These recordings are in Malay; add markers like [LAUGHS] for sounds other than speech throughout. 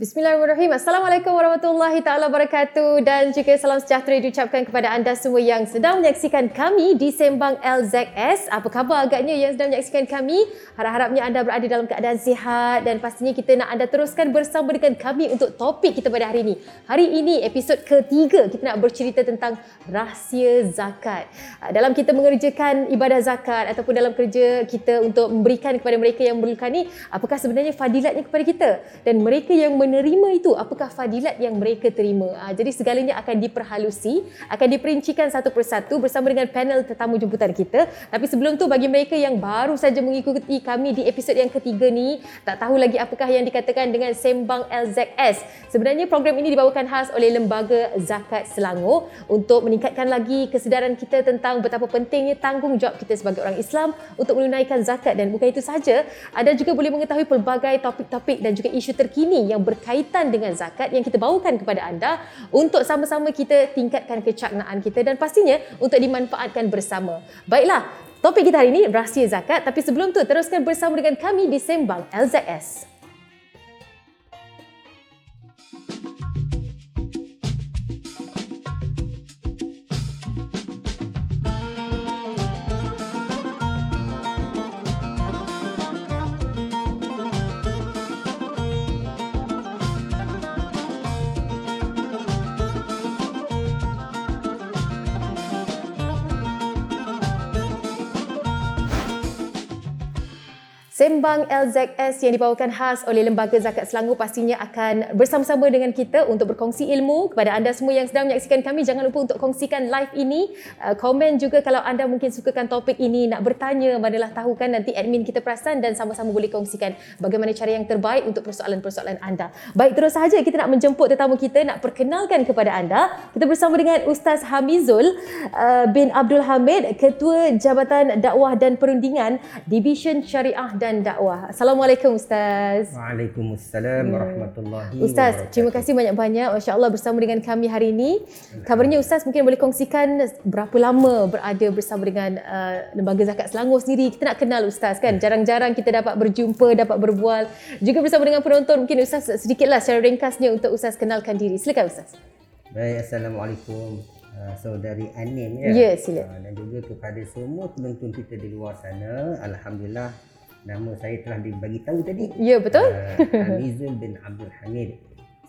Bismillahirrahmanirrahim. Assalamualaikum warahmatullahi taala wabarakatuh dan juga salam sejahtera diucapkan kepada anda semua yang sedang menyaksikan kami di Sembang LZS. Apa khabar agaknya yang sedang menyaksikan kami? Harap-harapnya anda berada dalam keadaan sihat dan pastinya kita nak anda teruskan bersama dengan kami untuk topik kita pada hari ini. Hari ini episod ketiga kita nak bercerita tentang rahsia zakat. Dalam kita mengerjakan ibadah zakat ataupun dalam kerja kita untuk memberikan kepada mereka yang memerlukan ni, apakah sebenarnya fadilatnya kepada kita? Dan mereka yang men menerima itu apakah fadilat yang mereka terima? Uh, jadi segalanya akan diperhalusi akan diperincikan satu persatu bersama dengan panel tetamu jemputan kita. Tapi sebelum tu bagi mereka yang baru saja mengikuti kami di episod yang ketiga ni tak tahu lagi apakah yang dikatakan dengan Sembang LZS sebenarnya program ini dibawakan khas oleh Lembaga Zakat Selangor untuk meningkatkan lagi kesedaran kita tentang betapa pentingnya tanggungjawab kita sebagai orang Islam untuk menunaikan zakat. Dan bukan itu sahaja anda juga boleh mengetahui pelbagai topik-topik dan juga isu terkini yang ber berkaitan dengan zakat yang kita bawakan kepada anda untuk sama-sama kita tingkatkan kecaknaan kita dan pastinya untuk dimanfaatkan bersama. Baiklah, topik kita hari ini rahsia zakat tapi sebelum tu teruskan bersama dengan kami di Sembang LZS. Sembang LZS yang dibawakan khas oleh Lembaga Zakat Selangor pastinya akan bersama-sama dengan kita untuk berkongsi ilmu kepada anda semua yang sedang menyaksikan kami. Jangan lupa untuk kongsikan live ini. Uh, komen juga kalau anda mungkin sukakan topik ini, nak bertanya, manalah tahu kan nanti admin kita perasan dan sama-sama boleh kongsikan bagaimana cara yang terbaik untuk persoalan-persoalan anda. Baik, terus sahaja kita nak menjemput tetamu kita, nak perkenalkan kepada anda. Kita bersama dengan Ustaz Hamizul uh, bin Abdul Hamid, Ketua Jabatan Dakwah dan Perundingan Division Syariah dan dan dakwah. Assalamualaikum Ustaz. Waalaikumsalam ya. warahmatullahi Ustaz, wabarakatuh. terima kasih banyak-banyak masya-Allah bersama dengan kami hari ini. Kabarnya Ustaz mungkin boleh kongsikan berapa lama berada bersama dengan uh, Lembaga Zakat Selangor sendiri. Kita nak kenal Ustaz kan. Jarang-jarang kita dapat berjumpa, dapat berbual. Juga bersama dengan penonton mungkin Ustaz sedikitlah secara ringkasnya untuk Ustaz kenalkan diri. Silakan Ustaz. Baik, Assalamualaikum. Uh, saudari Anin ya. Ya, sila. Uh, dan juga kepada semua penonton kita di luar sana, alhamdulillah nama saya telah dibagi tahu tadi. Ya, betul. Uh, Amizul bin Abdul Hamid.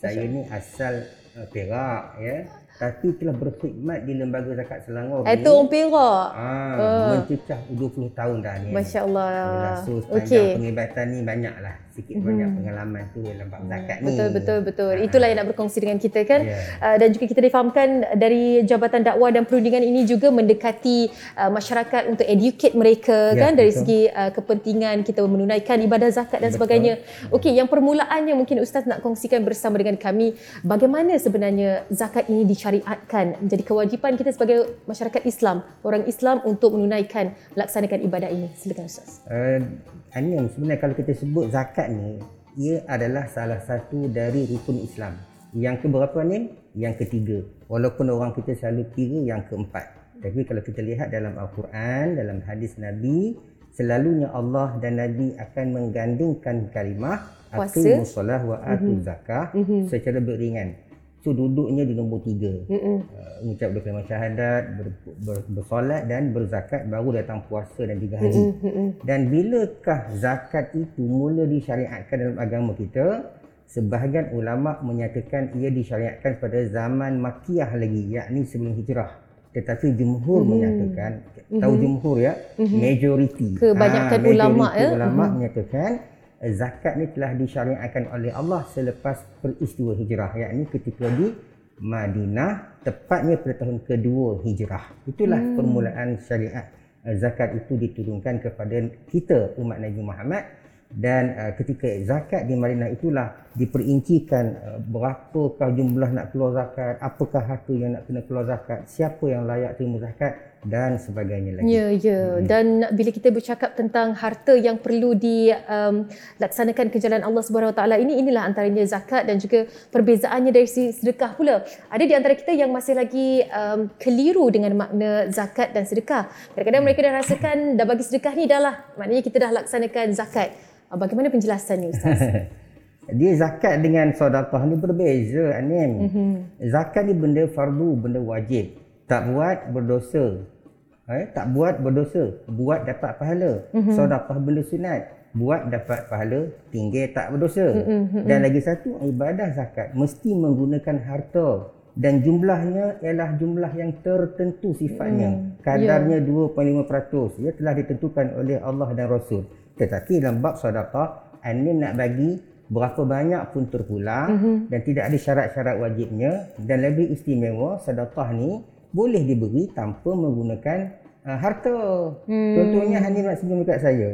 Saya ni asal uh, Perak ya tapi telah berkhidmat di lembaga zakat Selangor. Itu orang Perak. Ah, uh. mencecah 20 tahun dah ni. Masya-Allah. So, okay. pengibatan ni banyaklah sikit hmm. banyak pengalaman tu dalam bab zakat ni. Betul betul betul. Ha. Itulah yang nak berkongsi dengan kita kan. Yeah. Uh, dan juga kita difahamkan dari Jabatan Dakwah dan Perundingan ini juga mendekati uh, masyarakat untuk educate mereka yeah, kan dari betul. segi uh, kepentingan kita menunaikan ibadah zakat dan betul. sebagainya. Okey, yang permulaannya mungkin ustaz nak kongsikan bersama dengan kami bagaimana sebenarnya zakat ini disyariatkan menjadi kewajipan kita sebagai masyarakat Islam, orang Islam untuk menunaikan melaksanakan ibadah ini. Silakan ustaz. Uh, Anim sebenarnya kalau kita sebut zakat ni ia adalah salah satu dari rukun Islam. Yang keberapa ni? Yang ketiga. Walaupun orang kita selalu kira yang keempat. Tapi kalau kita lihat dalam Al-Quran, dalam hadis Nabi, selalunya Allah dan Nabi akan menggandingkan kalimah Atu musalah wa mhm. zakah mm-hmm. secara beriringan. So duduknya di nombor tiga. Mm-hmm. Uh, mengucap dua kalimah syahadat, ber, ber, bersolat dan berzakat baru datang puasa dan tiga haji. Mm-hmm. Dan bilakah zakat itu mula disyariatkan dalam agama kita? Sebahagian ulama menyatakan ia disyariatkan pada zaman Makkiyah lagi, yakni sebelum hijrah. Tetapi jumhur mm-hmm. menyatakan, mm-hmm. tahu jumhur ya, mm-hmm. majoriti. Kebanyakan ha, ulama ya. Ulama mm-hmm. menyatakan zakat ni telah disyariatkan oleh Allah selepas peristiwa hijrah yakni ketika di Madinah tepatnya pada tahun kedua hijrah itulah hmm. permulaan syariat zakat itu diturunkan kepada kita umat Nabi Muhammad dan uh, ketika zakat di Madinah itulah diperincikan uh, berapakah jumlah nak keluar zakat apakah harta yang nak kena keluar zakat siapa yang layak terima zakat dan sebagainya lagi. Ya, ya. Hmm. Dan bila kita bercakap tentang harta yang perlu dilaksanakan um, ke jalan Allah Subhanahu Wa Taala ini inilah antaranya zakat dan juga perbezaannya dari sedekah pula. Ada di antara kita yang masih lagi um, keliru dengan makna zakat dan sedekah. Kadang-kadang mereka dah rasakan dah bagi sedekah ni dah lah. Maknanya kita dah laksanakan zakat. Uh, bagaimana penjelasannya Ustaz? [LAUGHS] Dia zakat dengan sedekah ni berbeza Anim. Mm-hmm. Zakat ni benda fardu, benda wajib. Tak buat berdosa. Eh, tak buat berdosa, buat dapat pahala. Mm-hmm. Sedekah benda sunat, buat dapat pahala, tinggal tak berdosa. Mm-hmm. Dan lagi satu ibadah zakat mesti menggunakan harta dan jumlahnya ialah jumlah yang tertentu sifatnya. Mm. Kadarnya yeah. 2.5%. Ia telah ditentukan oleh Allah dan Rasul. Tetapi dalam bab sedekah, anda nak bagi berapa banyak pun terpulang mm-hmm. dan tidak ada syarat-syarat wajibnya dan lebih istimewa sedekah ni boleh diberi tanpa menggunakan uh, harta. Hmm. Contohnya Hanim nak senyum dekat saya.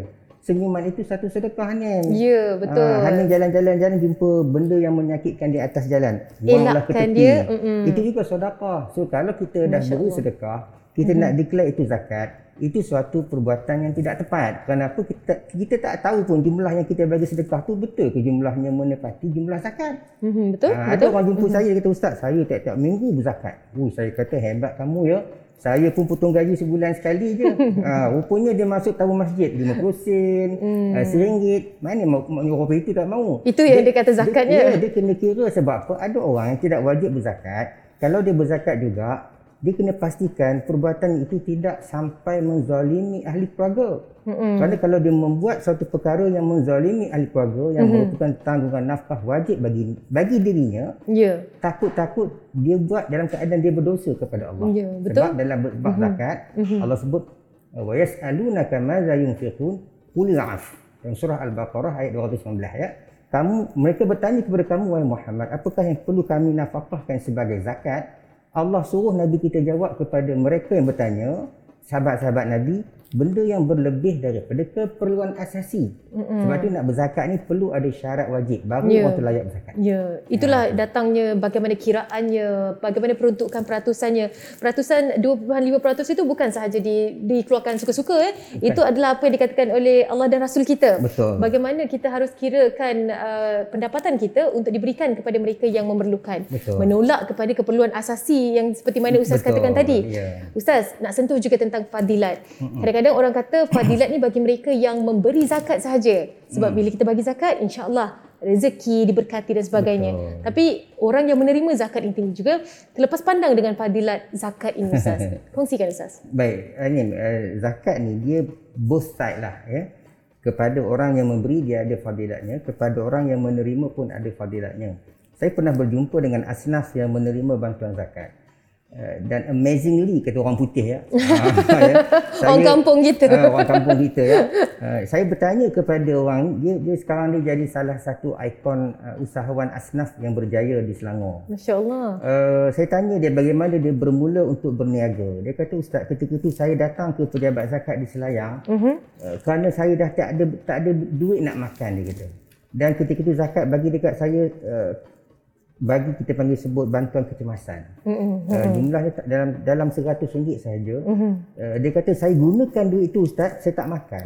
Senyuman itu satu sedekah Hanim. Ya, betul. Uh, Hanim jalan-jalan jalan jumpa benda yang menyakitkan di atas jalan. Buanglah ke tepi. Dia. Itu juga sedekah. So kalau kita dah beri sedekah, kita hmm. nak declare itu zakat, itu suatu perbuatan yang tidak tepat. Kenapa kita kita tak tahu pun jumlah yang kita bagi sedekah tu betul ke jumlahnya menepati jumlah zakat? Mm-hmm, betul. Ha, betul. Ada orang jumpa mm-hmm. saya kata ustaz, saya tiap-tiap minggu berzakat. Uh, saya kata hebat kamu ya. Saya pun potong gaji sebulan sekali je. [LAUGHS] ha, rupanya dia masuk tahu masjid 50 sen, mm. uh, RM1. Mana orang itu tak mau. Itu yang dia, dia kata zakatnya. Dia, dia, dia kena kira sebab apa? Ada orang yang tidak wajib berzakat. Kalau dia berzakat juga, dia kena pastikan perbuatan itu tidak sampai menzalimi ahli keluarga. Mm-hmm. Kerana kalau dia membuat satu perkara yang menzalimi ahli keluarga yang mm-hmm. merupakan tanggungan nafkah wajib bagi bagi dirinya, yeah. takut-takut dia buat dalam keadaan dia berdosa kepada Allah. Yeah, betul? Sebab dalam bab mm-hmm. zakat mm-hmm. Allah sebut wa yas'alunaka madza yunfiqun qul af. Dalam surah Al-Baqarah ayat 219 ya. Kamu mereka bertanya kepada kamu wahai Muhammad, apakah yang perlu kami nafkahkan sebagai zakat? Allah suruh Nabi kita jawab kepada mereka yang bertanya, sahabat-sahabat Nabi, benda yang berlebih daripada keperluan asasi. Mm-hmm. Sebab tu nak berzakat ni perlu ada syarat wajib baru yeah. orang tu layak berzakat. Ya, yeah. itulah ha. datangnya bagaimana kiraannya, bagaimana peruntukan peratusannya. Peratusan 2.5% itu bukan sahaja di, dikeluarkan suka-suka eh. Itu adalah apa yang dikatakan oleh Allah dan Rasul kita. Betul. Bagaimana kita harus kirakan uh, pendapatan kita untuk diberikan kepada mereka yang memerlukan. Betul. Menolak kepada keperluan asasi yang seperti mana Ustaz Betul. katakan tadi. Yeah. Ustaz nak sentuh juga tentang fadilat. Mm-hmm kadang-kadang orang kata fadilat ni bagi mereka yang memberi zakat sahaja. Sebab hmm. bila kita bagi zakat, insya-Allah rezeki diberkati dan sebagainya. Betul. Tapi orang yang menerima zakat ini juga terlepas pandang dengan fadilat zakat ini Ustaz. [LAUGHS] Kongsikan Ustaz. Baik, ini uh, zakat ni dia both side lah ya. Kepada orang yang memberi dia ada fadilatnya, kepada orang yang menerima pun ada fadilatnya. Saya pernah berjumpa dengan asnaf yang menerima bantuan zakat. Uh, dan amazingly kata orang putih ya. uh, [LAUGHS] ya. Saya, orang kampung kita. Uh, orang kampung kita ya. Uh, saya bertanya kepada orang dia dia sekarang dia jadi salah satu ikon uh, usahawan asnaf yang berjaya di Selangor. Masya-Allah. Uh, saya tanya dia bagaimana dia bermula untuk berniaga. Dia kata ustaz ketika itu saya datang ke pejabat zakat di Selayang uh-huh. uh, kerana saya dah tak ada tak ada duit nak makan dia kata. Dan ketika itu zakat bagi dekat saya uh, bagi kita panggil sebut bantuan kecemasan. Mm-hmm. Uh, jumlahnya dalam dalam RM100 saja. Mm-hmm. Uh, dia kata saya gunakan duit itu ustaz, saya tak makan.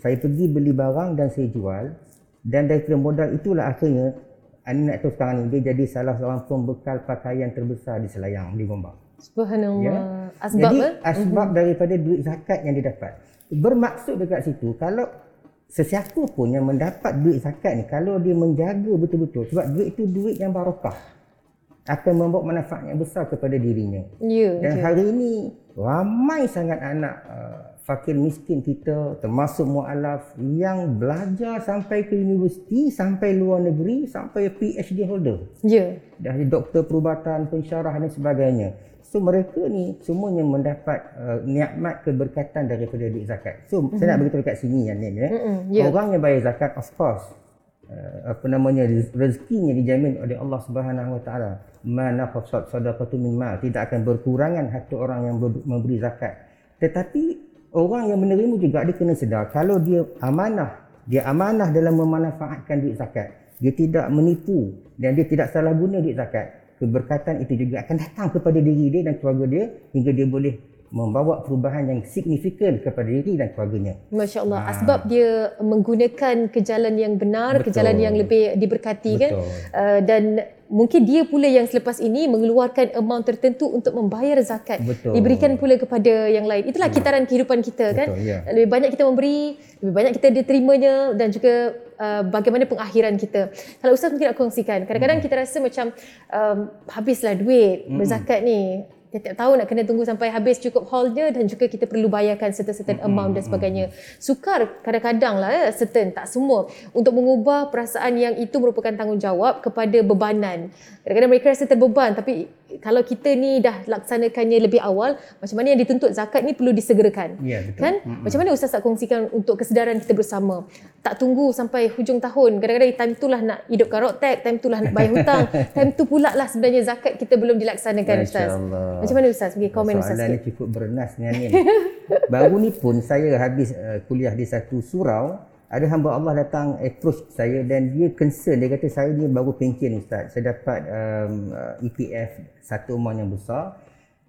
Saya pergi beli barang dan saya jual dan daripada modal itulah akhirnya Ani nak tahu sekarang ni dia jadi salah seorang pembekal pakaian terbesar di Selayang di Gombak. Subhanallah. Ya? Asbab jadi asbab mm-hmm. daripada duit zakat yang dia dapat. Bermaksud dekat situ kalau sesiapa pun yang mendapat duit zakat ni kalau dia menjaga betul-betul sebab duit itu duit yang barokah akan membawa manfaat yang besar kepada dirinya. Ya, Dan ya. hari ini ramai sangat anak uh, fakir miskin kita termasuk mualaf yang belajar sampai ke universiti, sampai luar negeri, sampai PhD holder. Ya. Dari doktor perubatan, pensyarah dan sebagainya. So mereka ni semuanya mendapat uh, nikmat keberkatan daripada duit zakat. So mm-hmm. saya nak beritahu dekat sini yang ni ya. Mm-hmm. Yeah. Orang yang bayar zakat of course uh, apa namanya rezekinya dijamin oleh Allah Subhanahu Wa Taala. Mana qasad sadaqatu min mal tidak akan berkurangan harta orang yang memberi zakat. Tetapi orang yang menerima juga dia kena sedar kalau dia amanah, dia amanah dalam memanfaatkan duit zakat. Dia tidak menipu dan dia tidak salah guna duit zakat keberkatan itu juga akan datang kepada diri dia dan keluarga dia hingga dia boleh membawa perubahan yang signifikan kepada diri dan keluarganya. Masya Allah. Ha. Sebab dia menggunakan ke jalan yang benar, Betul. ke jalan yang lebih diberkati kan? Betul. kan. Uh, dan mungkin dia pula yang selepas ini mengeluarkan amount tertentu untuk membayar zakat. Betul. Diberikan pula kepada yang lain. Itulah ya. kitaran kehidupan kita kan? Betul, kan. Ya. Lebih banyak kita memberi, lebih banyak kita diterimanya dan juga uh, bagaimana pengakhiran kita. Kalau Ustaz mungkin nak kongsikan. Kadang-kadang hmm. kita rasa macam um, habislah duit hmm. berzakat ni tiap-tiap tahun nak kena tunggu sampai habis cukup haulnya dan juga kita perlu bayarkan certain-certain mm-hmm. amount dan sebagainya. Sukar kadang-kadang lah ya, certain, tak semua. Untuk mengubah perasaan yang itu merupakan tanggungjawab kepada bebanan. Kadang-kadang mereka rasa terbeban tapi kalau kita ni dah laksanakannya lebih awal, macam mana yang dituntut zakat ni perlu disegerakan. Ya, betul. Kan? Mm-hmm. Macam mana Ustaz tak kongsikan untuk kesedaran kita bersama? Tak tunggu sampai hujung tahun. Kadang-kadang time itulah nak hidupkan rotek, time itulah nak bayar hutang, [LAUGHS] time tu pula lah sebenarnya zakat kita belum dilaksanakan Masya Ustaz. Allah. Macam mana Ustaz? Bagi komen Ustaz Soalan ni cukup bernas ni. [LAUGHS] Baru ni pun saya habis uh, kuliah di satu surau ada hamba Allah datang approach saya dan dia concern. Dia kata saya ni baru pencen ustaz. Saya dapat um, uh, EPF satu amount yang besar.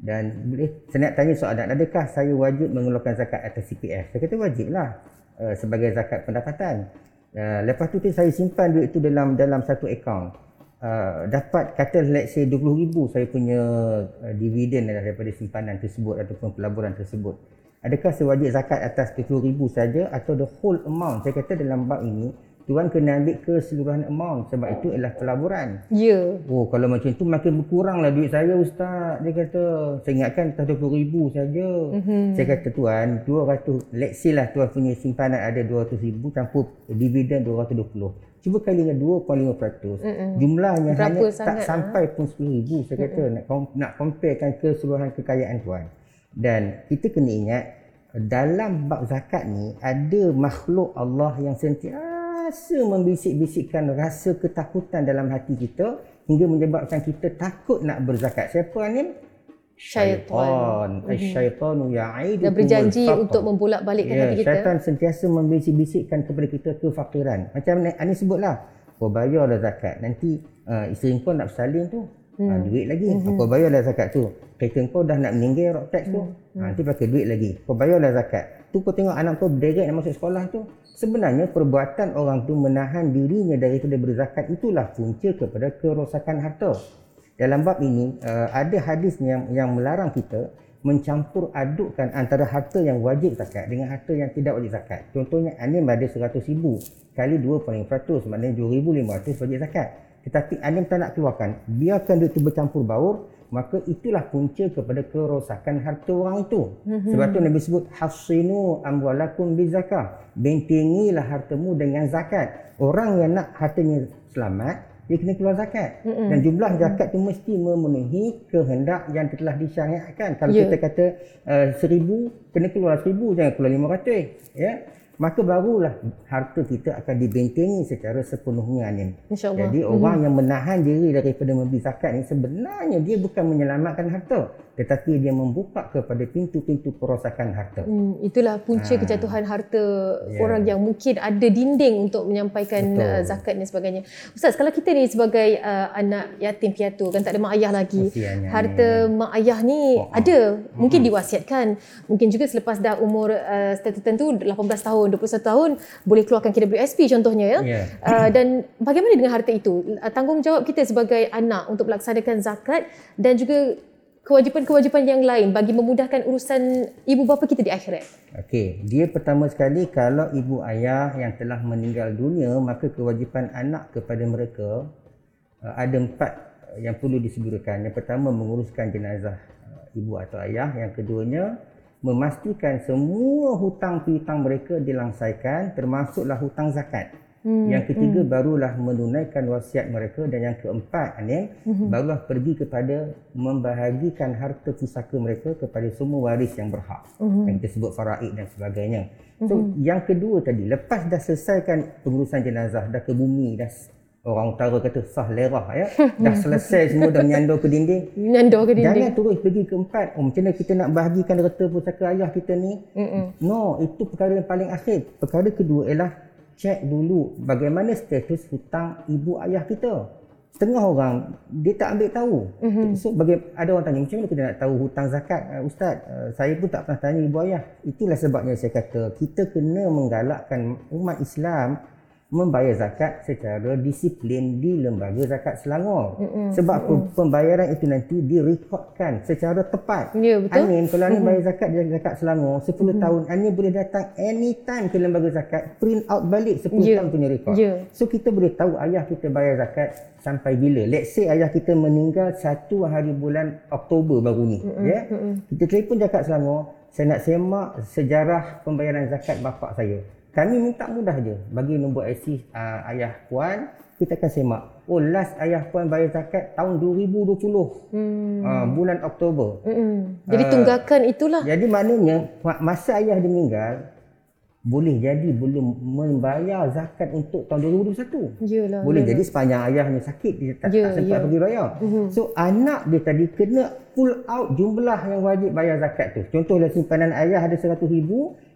Dan boleh saya nak tanya soalan adakah saya wajib mengeluarkan zakat atas CPF saya kata wajiblah uh, sebagai zakat pendapatan. Uh, lepas tu saya simpan duit itu dalam dalam satu akaun. Uh, dapat kata let's say 20000 saya punya uh, dividen daripada simpanan tersebut ataupun pelaburan tersebut adakah saya wajib zakat atas RM20,000 saja atau the whole amount? Saya kata dalam bab ini, tuan kena ambil keseluruhan amount sebab itu adalah pelaburan. Ya. Yeah. Oh, kalau macam itu makin berkuranglah duit saya ustaz. Dia kata, saya ingatkan atas RM20,000 saja. Mm-hmm. Saya kata tuan, 200, let's say lah tuan punya simpanan ada RM200,000 campur dividen RM220. Cuba kali dengan 2.5%. Mm-mm. Jumlahnya Berapa hanya tak sampai pun RM10,000. Saya kata Mm-mm. nak, nak comparekan keseluruhan kekayaan tuan. Dan kita kena ingat dalam bab zakat ni ada makhluk Allah yang sentiasa membisik-bisikkan rasa ketakutan dalam hati kita hingga menyebabkan kita takut nak berzakat. Siapa ni? Syaitan. Mhm. Syaitanu ya'idu. Dia berjanji untuk membulak-balikkan yeah, hati kita. Syaitan sentiasa membisik-bisikkan kepada kita kefakiran. Macam Ani sebutlah. Kau bayarlah zakat. Nanti uh, isteri kau nak bersalin tu. Hmm. Ha, duit lagi. Hmm. Kau bayarlah zakat tu. Kereta kau dah nak meninggal rock tax tu. Hmm. Ha, nanti pakai duit lagi. Kau bayarlah zakat. Tu kau tengok anak kau berderet nak masuk sekolah tu. Sebenarnya perbuatan orang tu menahan dirinya daripada berzakat itulah punca kepada kerosakan harta. Dalam bab ini uh, ada hadis yang yang melarang kita mencampur adukkan antara harta yang wajib zakat dengan harta yang tidak wajib zakat. Contohnya Anim ada 100 ribu kali 2.5% maknanya 2,500 wajib zakat tetapi anda tak nak keluarkan, biarkan dia itu bercampur baur, maka itulah punca kepada kerosakan harta orang itu. Mm-hmm. Sebab tu Nabi sebut hasinu amwalakum bizakah. Bentengilah hartamu dengan zakat. Orang yang nak hartanya selamat, dia kena keluar zakat. Mm-hmm. Dan jumlah zakat itu mesti memenuhi kehendak yang telah disyariatkan. Kalau yeah. kita kata uh, seribu, kena keluar seribu, jangan keluar lima ratus. Ya? Maka barulah harta kita akan dibentengi secara sepenuhnya ni. Jadi orang mm-hmm. yang menahan diri daripada memberi zakat ni sebenarnya dia bukan menyelamatkan harta tetapi dia membuka kepada pintu-pintu perosakan harta. Hmm, itulah punca ha. kejatuhan harta yeah. orang yang mungkin ada dinding untuk menyampaikan uh, zakat dan sebagainya. Ustaz, kalau kita ni sebagai uh, anak yatim piatu kan tak ada mak ayah lagi. Kesiannya harta ni. mak ayah ni oh, ada, mungkin hmm. diwasiatkan. Mungkin juga selepas dah umur uh, tertentu 18 tahun, 21 tahun boleh keluarkan KWSP contohnya ya. Yeah. Uh, dan bagaimana dengan harta itu? Uh, tanggungjawab kita sebagai anak untuk melaksanakan zakat dan juga kewajipan-kewajipan yang lain bagi memudahkan urusan ibu bapa kita di akhirat? Okey, dia pertama sekali kalau ibu ayah yang telah meninggal dunia, maka kewajipan anak kepada mereka uh, ada empat yang perlu disegerakan. Yang pertama menguruskan jenazah uh, ibu atau ayah, yang keduanya memastikan semua hutang piutang mereka dilangsaikan termasuklah hutang zakat. Hmm, yang ketiga hmm. barulah menunaikan wasiat mereka dan yang keempat ni hmm. barulah pergi kepada membahagikan harta pusaka mereka kepada semua waris yang berhak hmm. yang kita sebut faraid dan sebagainya. So hmm. yang kedua tadi lepas dah selesaikan pengurusan jenazah dah ke bumi dah orang utara kata sah lerah ya [LAUGHS] dah selesai semua dah nyandor ke dinding nyandor ke dinding jangan terus pergi ke empat oh macam mana kita nak bahagikan harta pusaka ayah kita ni Mm-mm. no itu perkara yang paling akhir perkara kedua ialah cek dulu bagaimana status hutang ibu ayah kita. setengah orang dia tak ambil tahu. Mm-hmm. So bagi ada orang tanya macam mana kita nak tahu hutang zakat uh, ustaz? Uh, saya pun tak pernah tanya ibu ayah. Itulah sebabnya saya kata kita kena menggalakkan umat Islam membayar zakat secara disiplin di lembaga zakat Selangor. Mm-mm. Sebab Mm-mm. pembayaran itu nanti direkodkan secara tepat. Ya, betul. Anin kalau Anin bayar zakat di zakat Selangor 10 Mm-mm. tahun, Anin boleh datang anytime ke lembaga zakat, print out balik 10 yeah. tahun punya rekod. Yeah. So kita boleh tahu ayah kita bayar zakat sampai bila. Let's say ayah kita meninggal satu hari bulan Oktober baru ni. Mm-mm. Ya. Yeah? Kita telefon zakat Selangor, saya nak semak sejarah pembayaran zakat bapa saya. Kami minta mudah je bagi nombor IC uh, ayah puan kita akan semak. Oh last ayah puan bayar zakat tahun 2020. Hmm. Uh, bulan Oktober. Hmm. Jadi tunggakan uh, itulah. Jadi maknanya masa ayah dia meninggal boleh jadi belum membayar zakat untuk tahun 2021. Yalah. Boleh yalah. jadi sepanjang ayahnya sakit dia tak, yeah, tak sempat yeah. pergi bayar. Mm-hmm. So anak dia tadi kena pull out jumlah yang wajib bayar zakat tu. Contohlah simpanan ayah ada 100,000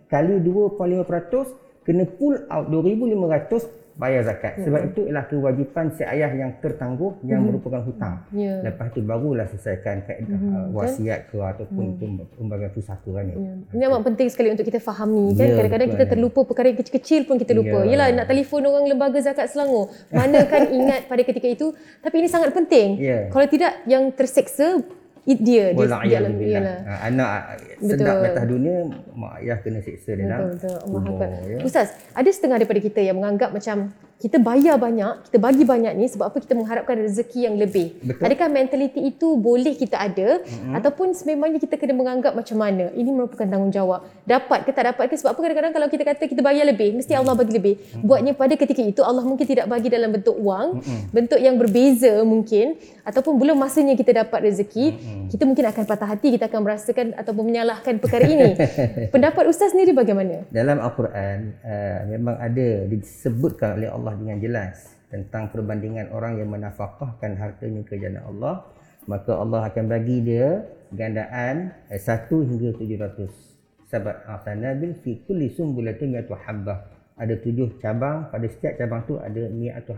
kali 2.5% kena pull out 2500 bayar zakat. Ya. Sebab itu ialah kewajipan si ayah yang tertangguh yang hmm. merupakan hutang. Ya. Lepas tu barulah selesaikan kaedah hmm. uh, wasiat ke ataupun hmm. pembagian pusaka kan. Ya. Ini amat penting sekali untuk kita fahami kan. Ya, Kadang-kadang kita terlupa perkara yang kecil-kecil pun kita lupa. Ya. Yalah nak telefon orang lembaga zakat Selangor. Mana kan [LAUGHS] ingat pada ketika itu. Tapi ini sangat penting. Ya. Kalau tidak yang terseksa dia dia dalam dia lah. anak sedap atas dunia mak ayah kena seksa dia betul, betul. Allah ya. Ustaz ada setengah daripada kita yang menganggap macam kita bayar banyak, kita bagi banyak ni sebab apa kita mengharapkan rezeki yang lebih. Betul. Adakah mentaliti itu boleh kita ada mm-hmm. ataupun sememangnya kita kena menganggap macam mana? Ini merupakan tanggungjawab. Dapat ke tak dapat ke sebab apa kadang-kadang kalau kita kata kita bayar lebih, mesti Allah bagi lebih. Mm-hmm. Buatnya pada ketika itu Allah mungkin tidak bagi dalam bentuk wang, mm-hmm. bentuk yang berbeza mungkin ataupun belum masanya kita dapat rezeki, mm-hmm. kita mungkin akan patah hati, kita akan merasakan ataupun menyalahkan perkara ini. [LAUGHS] Pendapat ustaz sendiri bagaimana? Dalam Al-Quran uh, memang ada disebutkan oleh Allah Allah dengan jelas tentang perbandingan orang yang menafkahkan hartanya ke jalan Allah maka Allah akan bagi dia gandaan eh, 1 hingga 700 sebab asana bil fi kulli sumbulatin mi'atu habbah. Ada tujuh cabang pada setiap cabang tu ada mi'atu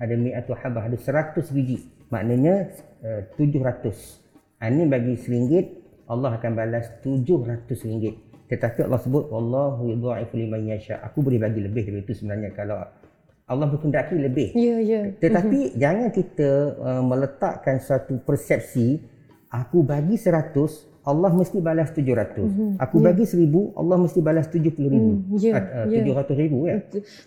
ada mi'atu habbah ada 100 biji. Maknanya uh, 700 ini bagi seringgit Allah akan balas 700 ringgit. Tetapi Allah sebut Allahu yudha'ifu liman yasha. Aku boleh bagi lebih dari itu sebenarnya kalau Allah berkendaki lebih. Ya, ya. Tetapi mm-hmm. jangan kita uh, meletakkan satu persepsi aku bagi seratus, Allah mesti balas tujuh ratus. Mm-hmm. Aku yeah. bagi seribu, Allah mesti balas tujuh puluh ribu. Mm, yeah, uh, tujuh ratus ribu ya.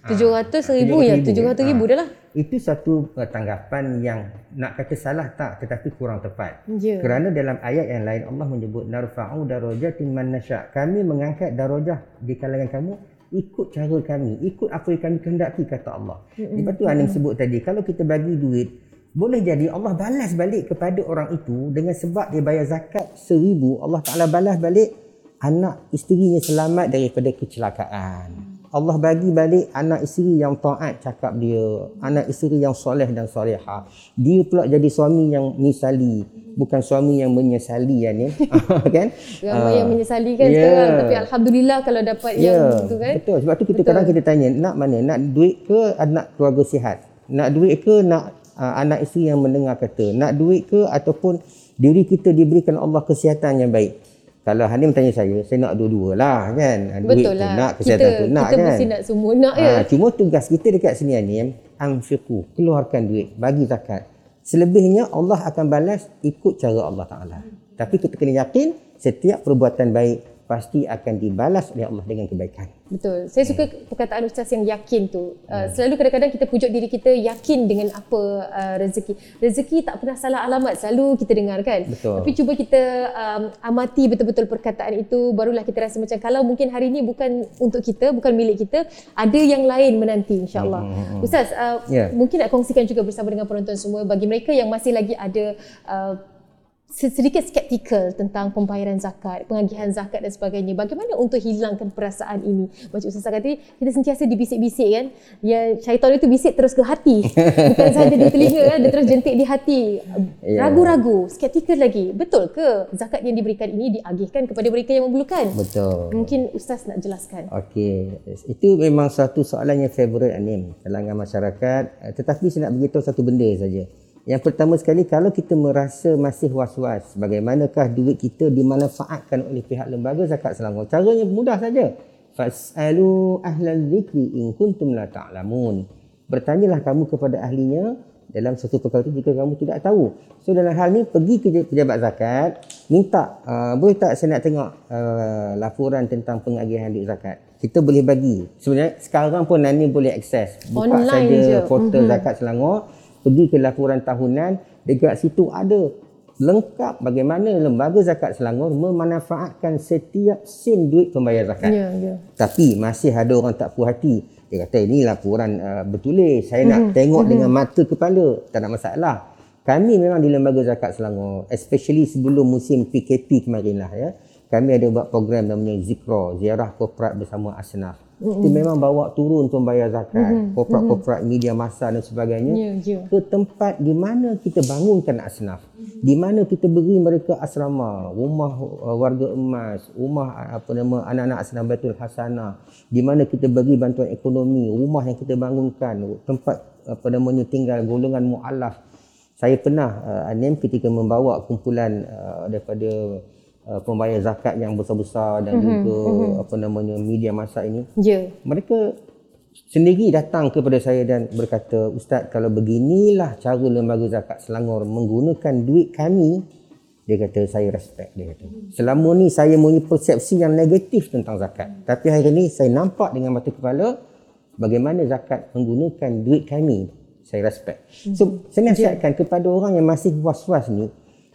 Tujuh ratus ribu ya, tujuh ratus ribu dah lah. Itu satu uh, tanggapan yang nak kata salah tak tetapi kurang tepat. Yeah. Kerana dalam ayat yang lain Allah menyebut narfa'u darajatin man nasya. Kami mengangkat darajah di kalangan kamu ikut cara kami, ikut apa yang kami kehendaki kata Allah. Mm-hmm. Lepas tu Anim sebut tadi, kalau kita bagi duit, boleh jadi Allah balas balik kepada orang itu dengan sebab dia bayar zakat seribu, Allah Ta'ala balas balik anak isterinya selamat daripada kecelakaan. Allah bagi balik anak isteri yang taat cakap dia, anak isteri yang soleh dan soleha. Dia pula jadi suami yang misali, bukan suami yang menyesali ya ni. [LAUGHS] kan? Ramai uh, yang menyesali kan yeah. sekarang, tapi alhamdulillah kalau dapat yeah. yang itu kan. Betul. Sebab tu kita Betul. kadang kita tanya, nak mana? Nak duit ke anak keluarga sihat? Nak duit ke nak uh, anak isteri yang mendengar kata? Nak duit ke ataupun diri kita diberikan Allah kesihatan yang baik? Kalau Hanim tanya saya, saya nak dua-dua lah kan. Duit Betul lah. nak, kesihatan kita, tu nak kita kan. Kita mesti nak semua nak ya. Ha, cuma tugas kita dekat sini Hanim, amfiqu, keluarkan duit, bagi zakat. Selebihnya Allah akan balas ikut cara Allah Ta'ala. Tapi kita kena yakin setiap perbuatan baik pasti akan dibalas oleh Allah dengan kebaikan. Betul. Saya suka hmm. perkataan ustaz yang yakin tu. Uh, hmm. Selalu kadang-kadang kita pujuk diri kita yakin dengan apa uh, rezeki. Rezeki tak pernah salah alamat. Selalu kita dengar kan. Betul. Tapi cuba kita um, amati betul-betul perkataan itu barulah kita rasa macam kalau mungkin hari ini bukan untuk kita, bukan milik kita, ada yang lain menanti insya-Allah. Hmm. Ustaz, uh, yeah. mungkin nak kongsikan juga bersama dengan penonton semua bagi mereka yang masih lagi ada uh, sedikit skeptikal tentang pembayaran zakat, pengagihan zakat dan sebagainya. Bagaimana untuk hilangkan perasaan ini? Macam Ustaz kata kita sentiasa dibisik-bisik kan. Ya, syaitan itu bisik terus ke hati. [LAUGHS] Bukan sahaja di telinga kan, dia terus jentik di hati. Ya. Ragu-ragu, skeptikal lagi. Betul ke zakat yang diberikan ini diagihkan kepada mereka yang memerlukan? Betul. Mungkin Ustaz nak jelaskan. Okey, itu memang satu soalan yang favourite Anim kalangan masyarakat. Eh, Tetapi saya nak beritahu satu benda saja. Yang pertama sekali, kalau kita merasa masih was-was, bagaimanakah duit kita dimanfaatkan oleh pihak lembaga zakat Selangor? Caranya mudah saja. Fas'alu ahlal zikri in kuntum la ta'lamun. Bertanyalah kamu kepada ahlinya dalam satu perkara itu jika kamu tidak tahu. So dalam hal ni pergi ke pejabat zakat, minta uh, boleh tak saya nak tengok uh, laporan tentang pengagihan duit zakat. Kita boleh bagi. Sebenarnya sekarang pun Nani boleh akses. Buka Online saja je. portal mm-hmm. zakat Selangor, pergi ke laporan tahunan, dekat situ ada lengkap bagaimana lembaga zakat Selangor memanfaatkan setiap sen duit pembayar zakat. Ya, ya. Tapi masih ada orang tak puas hati. Dia kata ini laporan uh, bertulis. Saya nak tengok dengan mata kepala. Tak ada masalah. Kami memang di Lembaga Zakat Selangor, especially sebelum musim PKP kemarin lah ya. Kami ada buat program namanya Zikra, ziarah korporat bersama Asnaf. Kita memang bawa turun pembayar zakat, korporat-korporat media massa dan sebagainya Ya, ya. ke tempat di mana kita bangunkan asnaf. Di mana kita beri mereka asrama, rumah uh, warga emas, rumah uh, apa nama anak-anak asnaf Baitul Hasanah. Di mana kita bagi bantuan ekonomi, rumah yang kita bangunkan, tempat apa namanya tinggal golongan mualaf. Saya pernah uh, Anim ketika membawa kumpulan uh, daripada uh, pembayar zakat yang besar-besar dan juga apa namanya media massa ini Ya. mereka sendiri datang kepada saya dan berkata, Ustaz kalau beginilah cara lembaga zakat Selangor menggunakan duit kami, dia kata saya respect dia kata. Selama ni saya mempunyai persepsi yang negatif tentang zakat. Tapi hari ni saya nampak dengan mata kepala bagaimana zakat menggunakan duit kami. Saya respect. So saya nasihatkan kepada orang yang masih was-was ni,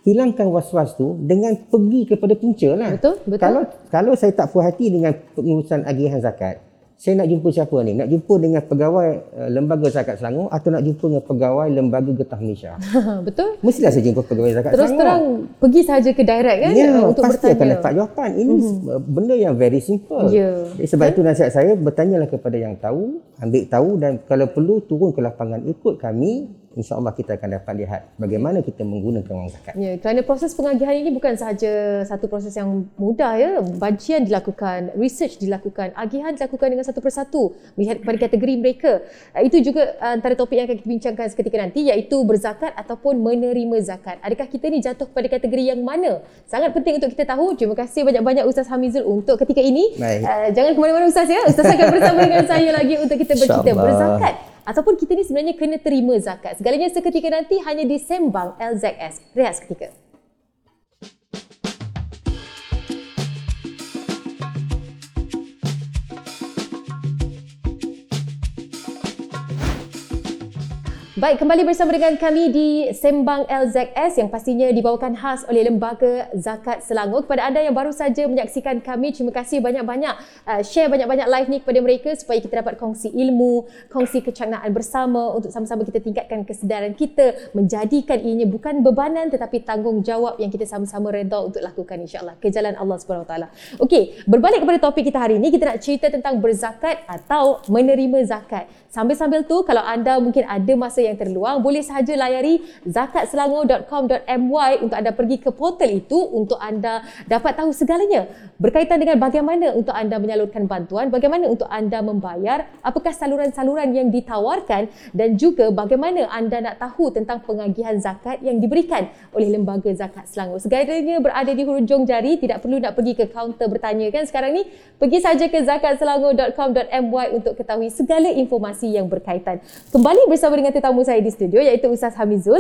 hilangkan was-was tu dengan pergi kepada punca lah. Betul, betul. Kalau kalau saya tak puas hati dengan pengurusan agihan zakat, saya nak jumpa siapa ni? Nak jumpa dengan pegawai uh, lembaga zakat Selangor atau nak jumpa dengan pegawai lembaga getah Malaysia? [LAUGHS] Betul? Mestilah saya jumpa pegawai zakat Terus Selangor. terang pergi saja ke direct kan Ya, uh, untuk pasti akan bertanya. dapat jawapan. Ini mm-hmm. benda yang very simple. Ya. Jadi sebab itu nasihat saya, bertanyalah kepada yang tahu, ambil tahu dan kalau perlu turun ke lapangan ikut kami, insya-Allah kita akan dapat lihat bagaimana kita menggunakan wang zakat. Ya, kerana proses pengagihan ini bukan sahaja satu proses yang mudah ya. Bajian dilakukan, research dilakukan, agihan dilakukan dengan satu persatu melihat kepada kategori mereka. Uh, Itu juga uh, antara topik yang akan kita bincangkan seketika nanti iaitu berzakat ataupun menerima zakat. Adakah kita ni jatuh kepada kategori yang mana? Sangat penting untuk kita tahu. Terima kasih banyak-banyak Ustaz Hamizul untuk ketika ini. Baik. Uh, jangan ke mana-mana Ustaz ya. Ustaz akan bersama dengan saya lagi untuk kita bercerita berzakat ataupun kita ni sebenarnya kena terima zakat. Segalanya seketika nanti hanya di Sembang LZS. Rehat seketika. Baik, kembali bersama dengan kami di Sembang LZS yang pastinya dibawakan khas oleh Lembaga Zakat Selangor. Kepada anda yang baru saja menyaksikan kami, terima kasih banyak-banyak uh, share banyak-banyak live ni kepada mereka supaya kita dapat kongsi ilmu, kongsi kecangnahan bersama untuk sama-sama kita tingkatkan kesedaran kita, menjadikan ianya bukan bebanan tetapi tanggungjawab yang kita sama-sama redha untuk lakukan insya-Allah ke jalan Allah Taala. Okey, berbalik kepada topik kita hari ini, kita nak cerita tentang berzakat atau menerima zakat. Sambil-sambil tu kalau anda mungkin ada masa yang terluang boleh sahaja layari zakatselangor.com.my untuk anda pergi ke portal itu untuk anda dapat tahu segalanya berkaitan dengan bagaimana untuk anda menyalurkan bantuan, bagaimana untuk anda membayar, apakah saluran-saluran yang ditawarkan dan juga bagaimana anda nak tahu tentang pengagihan zakat yang diberikan oleh Lembaga Zakat Selangor. Segalanya berada di hujung jari, tidak perlu nak pergi ke kaunter bertanya kan sekarang ni. Pergi saja ke zakatselangor.com.my untuk ketahui segala informasi yang berkaitan. Kembali bersama dengan tetamu saya di studio iaitu Ustaz Hamizul.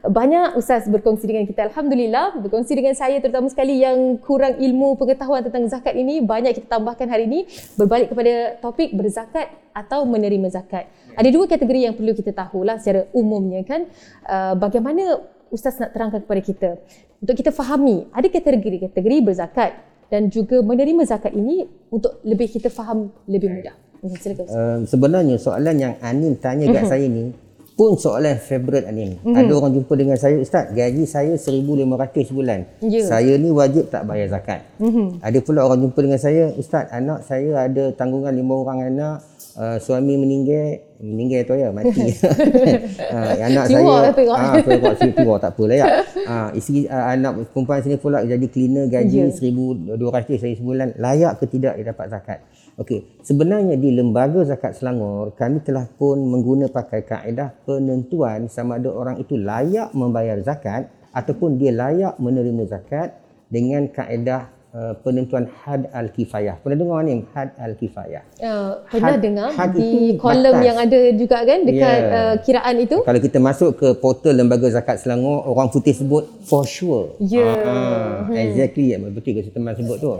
Banyak Ustaz berkongsi dengan kita Alhamdulillah. Berkongsi dengan saya terutama sekali yang kurang ilmu pengetahuan tentang zakat ini. Banyak kita tambahkan hari ini. Berbalik kepada topik berzakat atau menerima zakat. Ada dua kategori yang perlu kita tahulah secara umumnya kan. Uh, bagaimana Ustaz nak terangkan kepada kita untuk kita fahami ada kategori-kategori berzakat dan juga menerima zakat ini untuk lebih kita faham lebih mudah. Silakan Ustaz. Uh, sebenarnya soalan yang Anim tanya kat saya ni pun soalan favorite Anim. Mm-hmm. Ada orang jumpa dengan saya, Ustaz, gaji saya 1,500 sebulan. Ya. Saya ni wajib tak bayar zakat. Mm-hmm. Ada pula orang jumpa dengan saya, Ustaz, anak saya ada tanggungan lima orang anak, uh, suami meninggal, meninggal tu ya, mati. uh, [LAUGHS] [LAUGHS] anak saya, lah ah, tengok sini tiwa tak apalah ya. Ah, isteri uh, anak perempuan sini pula jadi cleaner gaji Ya. 1,200 saya sebulan, layak ke tidak dia dapat zakat? Okey, sebenarnya di lembaga zakat Selangor kami telah pun mengguna pakai kaedah penentuan sama ada orang itu layak membayar zakat ataupun dia layak menerima zakat dengan kaedah uh, penentuan had al-kifayah. Pernah dengar ni had al-kifayah? Uh, pernah Had- dengar had di kolom batas. yang ada juga kan dekat Ya. uh, kiraan itu. Kalau kita masuk ke portal lembaga zakat Selangor, orang putih sebut for sure. Ya. Ah, exactly. Ya, betul ke teman sebut tu.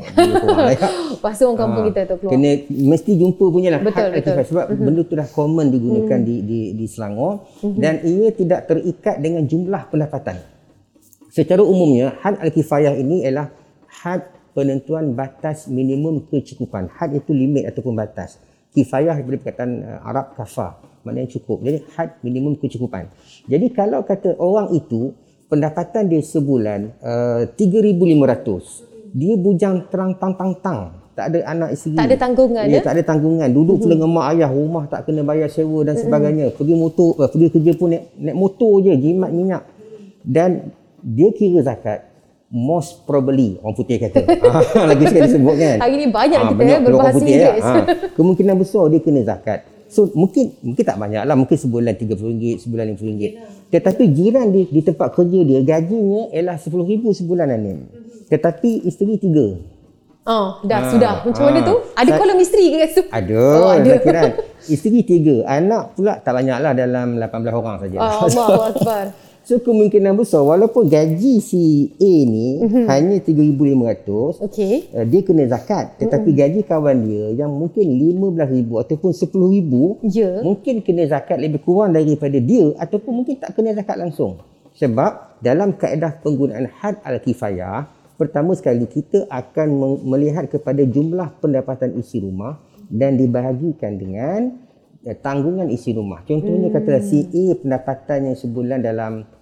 [LAUGHS] Bahasa orang kampung kita tu keluar. Kena mesti jumpa punya lah Betul, had al-kifayah. sebab mm-hmm. benda tu dah common digunakan mm-hmm. di, di di Selangor mm-hmm. dan ia tidak terikat dengan jumlah pendapatan. Secara umumnya had al-kifayah ini ialah had penentuan batas minimum kecukupan. Had itu limit ataupun batas. Kifayah daripada perkataan uh, Arab kafah maknanya cukup. Jadi had minimum kecukupan. Jadi kalau kata orang itu pendapatan dia sebulan uh, 3500 dia bujang terang tang tang tang tak ada anak isteri Tak ada tanggungan, ya, ya? tak ada tanggungan duduk mm-hmm. dengan mak ayah rumah tak kena bayar sewa dan sebagainya pergi motor uh, pergi kerja pun naik, naik motor je jimat minyak dan dia kira zakat most probably orang putih kata Ah, [LAUGHS] lagi sekali sebut kan Hari ni banyak Ah, kita, banyak berbahasa putih, Inggeris. ah. kemungkinan besar dia kena zakat so mungkin mungkin tak banyak lah mungkin sebulan RM30 sebulan RM50 tetapi jiran di, di tempat kerja dia gajinya ialah RM10,000 sebulan ni tetapi isteri tiga Oh, dah Ah, sudah. Macam mana ah. tu? Ada Sa- kolom isteri ke kat situ? Ada, Oh, ada. ada. [LAUGHS] Isteri tiga, anak pula tak banyak lah dalam 18 orang saja. Oh, Allah [LAUGHS] Akbar. So kemungkinan besar walaupun gaji si A ni Mhm. hanya 3,500, Okey. uh, dia kena zakat. Tetapi gaji kawan dia yang mungkin 15,000 ataupun 10,000, Ya. mungkin kena zakat lebih kurang daripada dia ataupun mungkin tak kena zakat langsung. Sebab dalam kaedah penggunaan had al-kifayah, pertama sekali kita akan melihat kepada jumlah pendapatan isi rumah dan dibahagikan dengan eh, tanggungan isi rumah. Contohnya hmm. katalah si A pendapatannya sebulan dalam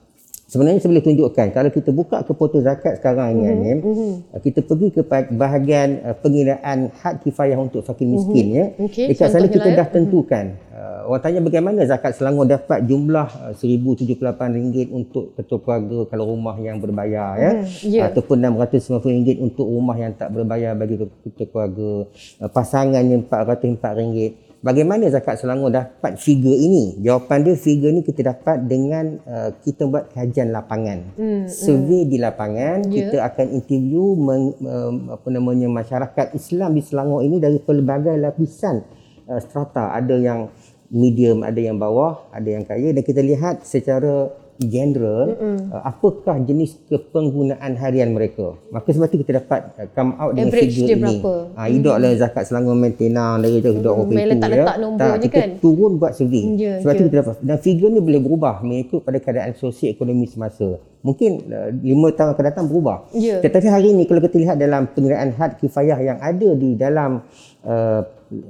Sebenarnya saya boleh tunjukkan kalau kita buka ke portal zakat sekarang ni mm-hmm. Mhm. kita pergi ke bahagian uh, pengiraan had kifayah untuk fakir miskin ya. Mhm. Okey, Dekat sana kita ya. dah tentukan. Uh, orang tanya bagaimana zakat Selangor dapat jumlah uh, RM1078 untuk ketua keluarga kalau rumah yang berbayar ya. Hmm, ya. Ataupun RM690 untuk rumah yang tak berbayar bagi ketua keluarga. Uh, pasangannya RM404. Bagaimana zakat Selangor dapat figure ini? Jawapan dia figure ni kita dapat dengan uh, kita buat kajian lapangan. Hmm, Survey di lapangan, Ya. kita akan interview meng, um, apa namanya masyarakat Islam di Selangor ini dari pelbagai lapisan uh, strata. Ada yang medium, ada yang bawah, ada yang kaya dan kita lihat secara general uh, apakah jenis kepenggunaan harian mereka. Maka sebab tu kita dapat uh, come out dengan Average figure ini. berapa? Ah, hidup lah zakat Selangor maintenance dari tu main itu letak-letak ya. nombor Tak, kita kan? turun buat survey. Ya, sebab tu ya. kita dapat dan figure ni boleh berubah mengikut pada keadaan sosio-ekonomi semasa. Mungkin uh, lima tahun akan datang berubah. Ya. Tetapi hari ini kalau kita lihat dalam pengiraan had kifayah yang ada di dalam uh,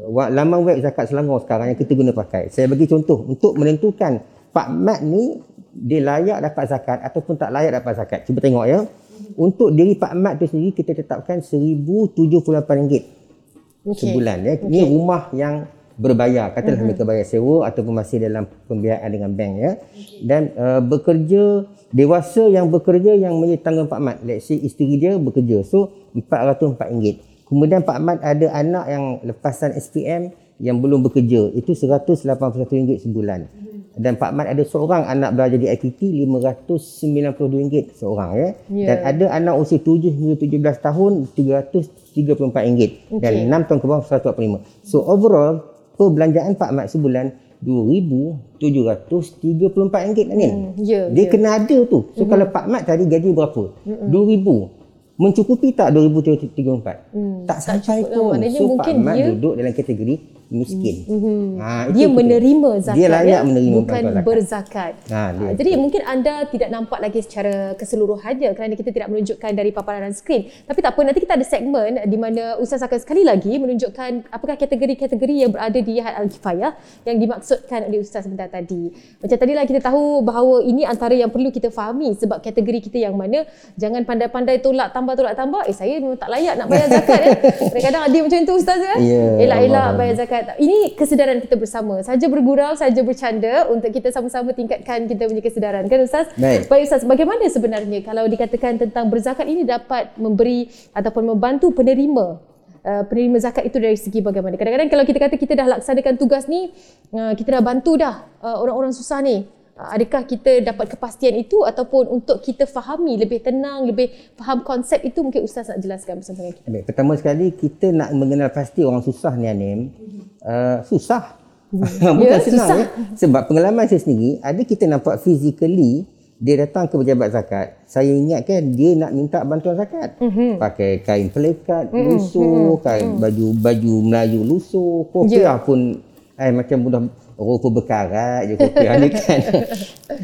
laman web zakat Selangor sekarang yang kita guna pakai. Saya bagi contoh untuk menentukan Pak Mat ni dia layak dapat zakat ataupun tak layak dapat zakat. Cuba tengok ya. Untuk diri Pak Mat tu sendiri kita tetapkan RM1078 Okey. sebulan ya. Ini rumah yang berbayar. Katalah mereka bayar sewa ataupun masih dalam pembiayaan dengan bank ya. Dan uh, bekerja dewasa yang bekerja yang tanggungan Pak Mat. Let's say isteri dia bekerja. So RM404. Kemudian Pak Mat ada anak yang lepasan SPM yang belum bekerja. Itu RM181 sebulan. Dan Pak Mat ada seorang anak belajar di IPT RM592 seorang ya. Ya. Dan ada anak usia 7 hingga 17 tahun RM334 dan Okey. 6 tahun ke bawah RM145. So overall perbelanjaan Pak Mat sebulan RM2,734 Anin. Hmm, ya, Dia ya. kena ada tu. So kalau Pak Mat tadi gaji berapa? RM2,000. Mencukupi tak RM2,034? Hmm, tak tak sampai cukup lah. pun. Maknanya So mungkin Pak Mat dia- duduk dalam kategori miskin. Mm-hmm. Ha, itu dia kita. menerima zakat Dia layak ya? menerima bukan zakat. berzakat. Ha, dia. Ha, jadi mungkin anda tidak nampak lagi secara keseluruhannya kerana kita tidak menunjukkan dari paparan skrin. Tapi tak apa nanti kita ada segmen di mana Ustaz akan sekali lagi menunjukkan apakah kategori-kategori yang berada di Yahat Al-Kifayah yang dimaksudkan oleh Ustaz sebentar tadi. Macam tadilah kita tahu bahawa ini antara yang perlu kita fahami sebab kategori kita yang mana jangan pandai-pandai tolak tambah tolak tambah eh saya memang tak layak nak bayar zakat ya. [LAUGHS] Kadang-kadang ada macam itu Ustaz ya. Ya, Elak-elak bayar zakat. Ini kesedaran kita bersama. Saja bergurau, saja bercanda untuk kita sama-sama tingkatkan kita punya kesedaran. Kan Ustaz? Baik. Baik Ustaz, bagaimana sebenarnya kalau dikatakan tentang berzakat ini dapat memberi ataupun membantu penerima Uh, penerima zakat itu dari segi bagaimana? Kadang-kadang kalau kita kata kita dah laksanakan tugas ni, uh, kita dah bantu dah uh, orang-orang susah ni. Adakah kita dapat kepastian itu ataupun untuk kita fahami lebih tenang, lebih faham konsep itu mungkin Ustaz nak jelaskan bersama dengan kita. Baik, pertama sekali kita nak mengenal pasti orang susah ni Anim. Uh, susah. [LAUGHS] Bukan Ya, senang susah. ya. Sebab pengalaman saya sendiri, ada kita nampak physically dia datang ke pejabat zakat. Saya ingatkan dia nak minta bantuan zakat. Mm-hmm. Pakai kain pelekat, mm-hmm. lusuh, kain baju baju Melayu lusuh, kopiah Ya. pun eh macam budak rupa berkarat je kopiah ni kan.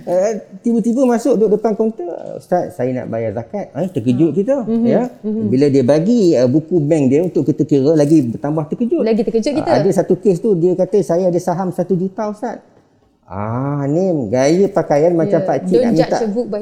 uh, [LAUGHS] tiba-tiba masuk duduk depan kaunter, ustaz saya nak bayar zakat. Eh terkejut kita mm-hmm. ya. Mm-hmm. Bila dia bagi uh, buku bank dia untuk kita kira lagi bertambah terkejut. Lagi terkejut kita. Ah, Ada satu kes tu dia kata saya ada saham satu juta ustaz. Ah ni gaya pakaian macam Ya, pak cik don't nak minta.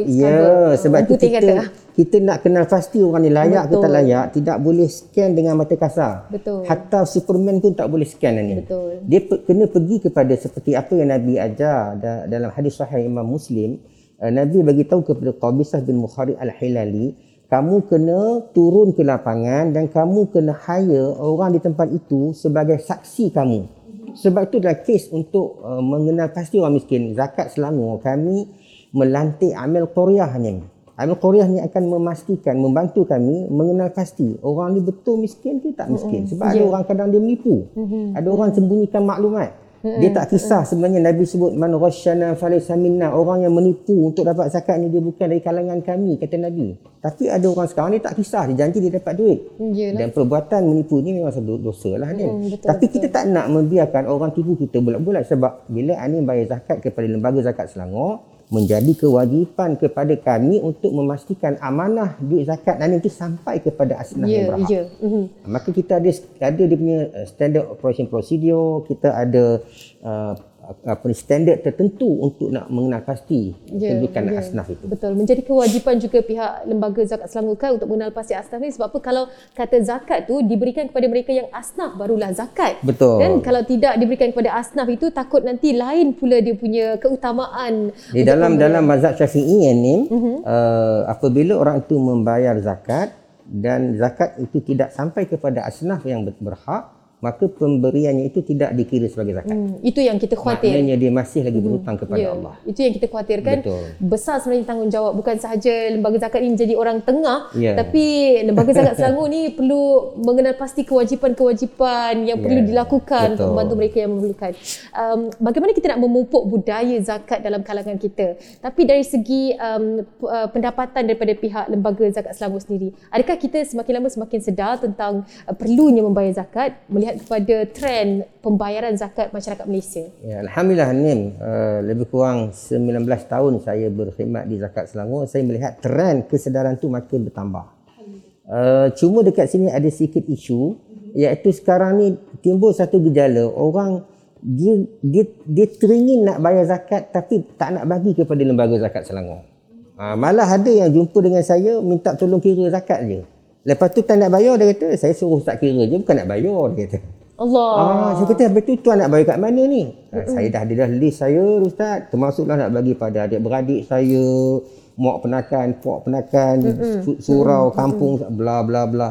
Ya, cover. sebab Orang tu kita kata. kita nak kenal pasti orang ni layak ke Betul. tak layak, tidak boleh scan dengan mata kasar. Betul. Hatta Superman pun tak boleh scan ni. Betul. Dia pe- kena pergi kepada seperti apa yang Nabi ajar da- dalam hadis sahih Imam Muslim. Uh, Nabi bagi tahu kepada Qabisah bin Mukharib Al-Hilali, kamu kena turun ke lapangan dan kamu kena hire orang di tempat itu sebagai saksi kamu. Sebab itu dalam kes untuk uh, mengenal pasti orang miskin, zakat Selangor kami melantik Amil Qoryah ni. Amil Qoryah ni akan memastikan, membantu kami mengenal pasti orang ni betul miskin ke tak miskin. Sebab ada orang kadang dia menipu. Ada orang sembunyikan maklumat. Dia tak kisah sebenarnya Nabi sebut man ghasyana falaysa minna. Orang yang menipu untuk dapat zakat ni dia bukan dari kalangan kami kata Nabi. Tapi ada orang sekarang ni tak kisah, dia janji dia dapat duit. Yalah. Dan perbuatan menipu ni memang satu dosa lah ni. Hmm, betul, Tapi kita tak nak membiarkan orang tipu kita bulat-bulat sebab bila Ani bayar zakat kepada lembaga zakat Selangor menjadi kewajipan kepada kami untuk memastikan amanah duit zakat Ani itu sampai kepada asnaf yang Ya, berhak. ya. Mhm. Maka kita ada ada dia punya uh, standard operation procedure, kita ada uh, apa ni standard tertentu untuk nak mengenal pasti Ya, kedudukan ya. asnaf itu. Betul. Menjadi kewajipan juga pihak lembaga zakat Selangor kan untuk mengenal pasti asnaf ni sebab apa kalau kata zakat tu diberikan kepada mereka yang asnaf barulah zakat. Betul. Kan kalau tidak diberikan kepada asnaf itu takut nanti lain pula dia punya keutamaan. Di dalam dalam mazhab Syafi'i ni uh-huh. uh, apabila orang itu membayar zakat dan zakat itu tidak sampai kepada asnaf yang ber- berhak maka pemberiannya itu tidak dikira sebagai zakat. Hmm, itu yang kita khawatir. Maknanya dia masih lagi berhutang kepada Ya, Allah. Itu yang kita khawatirkan. Betul. Besar sebenarnya tanggungjawab bukan sahaja lembaga zakat ini menjadi orang tengah Ya. tapi lembaga zakat Selangor ni perlu mengenal pasti kewajipan-kewajipan yang perlu Ya, dilakukan untuk betul. membantu mereka yang memerlukan. Um, bagaimana kita nak memupuk budaya zakat dalam kalangan kita? Tapi dari segi um, uh, pendapatan daripada pihak lembaga zakat Selangor sendiri, adakah kita semakin lama semakin sedar tentang uh, perlunya membayar zakat melihat kepada trend pembayaran zakat masyarakat Malaysia? Ya, Alhamdulillah Nim, uh, lebih kurang 19 tahun saya berkhidmat di Zakat Selangor, saya melihat trend kesedaran tu makin bertambah. Uh, cuma dekat sini ada sedikit isu iaitu sekarang ni timbul satu gejala orang dia dia dia teringin nak bayar zakat tapi tak nak bagi kepada lembaga zakat Selangor. Uh, malah ada yang jumpa dengan saya minta tolong kira zakat je. Lepas tu tak nak bayar dia kata saya suruh tak kira je bukan nak bayar dia kata. Allah. Ah, saya kata habis tu tuan nak bagi kat mana ni? Ah, saya dah ada dah list saya ustaz, termasuklah nak bagi pada adik-beradik saya, mak penakan, puak penakan, su- surau, kampung, bla bla bla.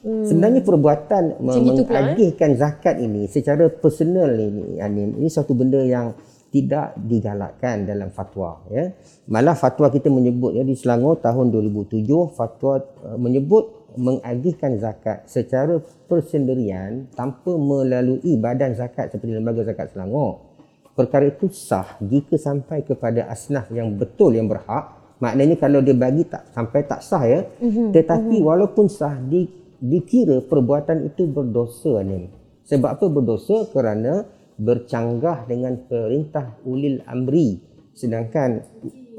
Sebenarnya perbuatan Macam gitu pula, eh? mengagihkan zakat ini secara personal ini, ini, ini satu benda yang tidak digalakkan dalam fatwa ya. Malah fatwa kita menyebut ya di Selangor tahun 2007 fatwa uh, menyebut mengagihkan zakat secara persendirian tanpa melalui badan zakat seperti lembaga zakat Selangor. Perkara itu sah jika sampai kepada asnaf yang betul yang berhak. Maknanya kalau dia bagi tak sampai tak sah ya. Mm-hmm. Tetapi mm-hmm. walaupun sah di, dikira perbuatan itu berdosa ni. Sebab apa berdosa? Kerana bercanggah dengan perintah ulil amri. Sedangkan,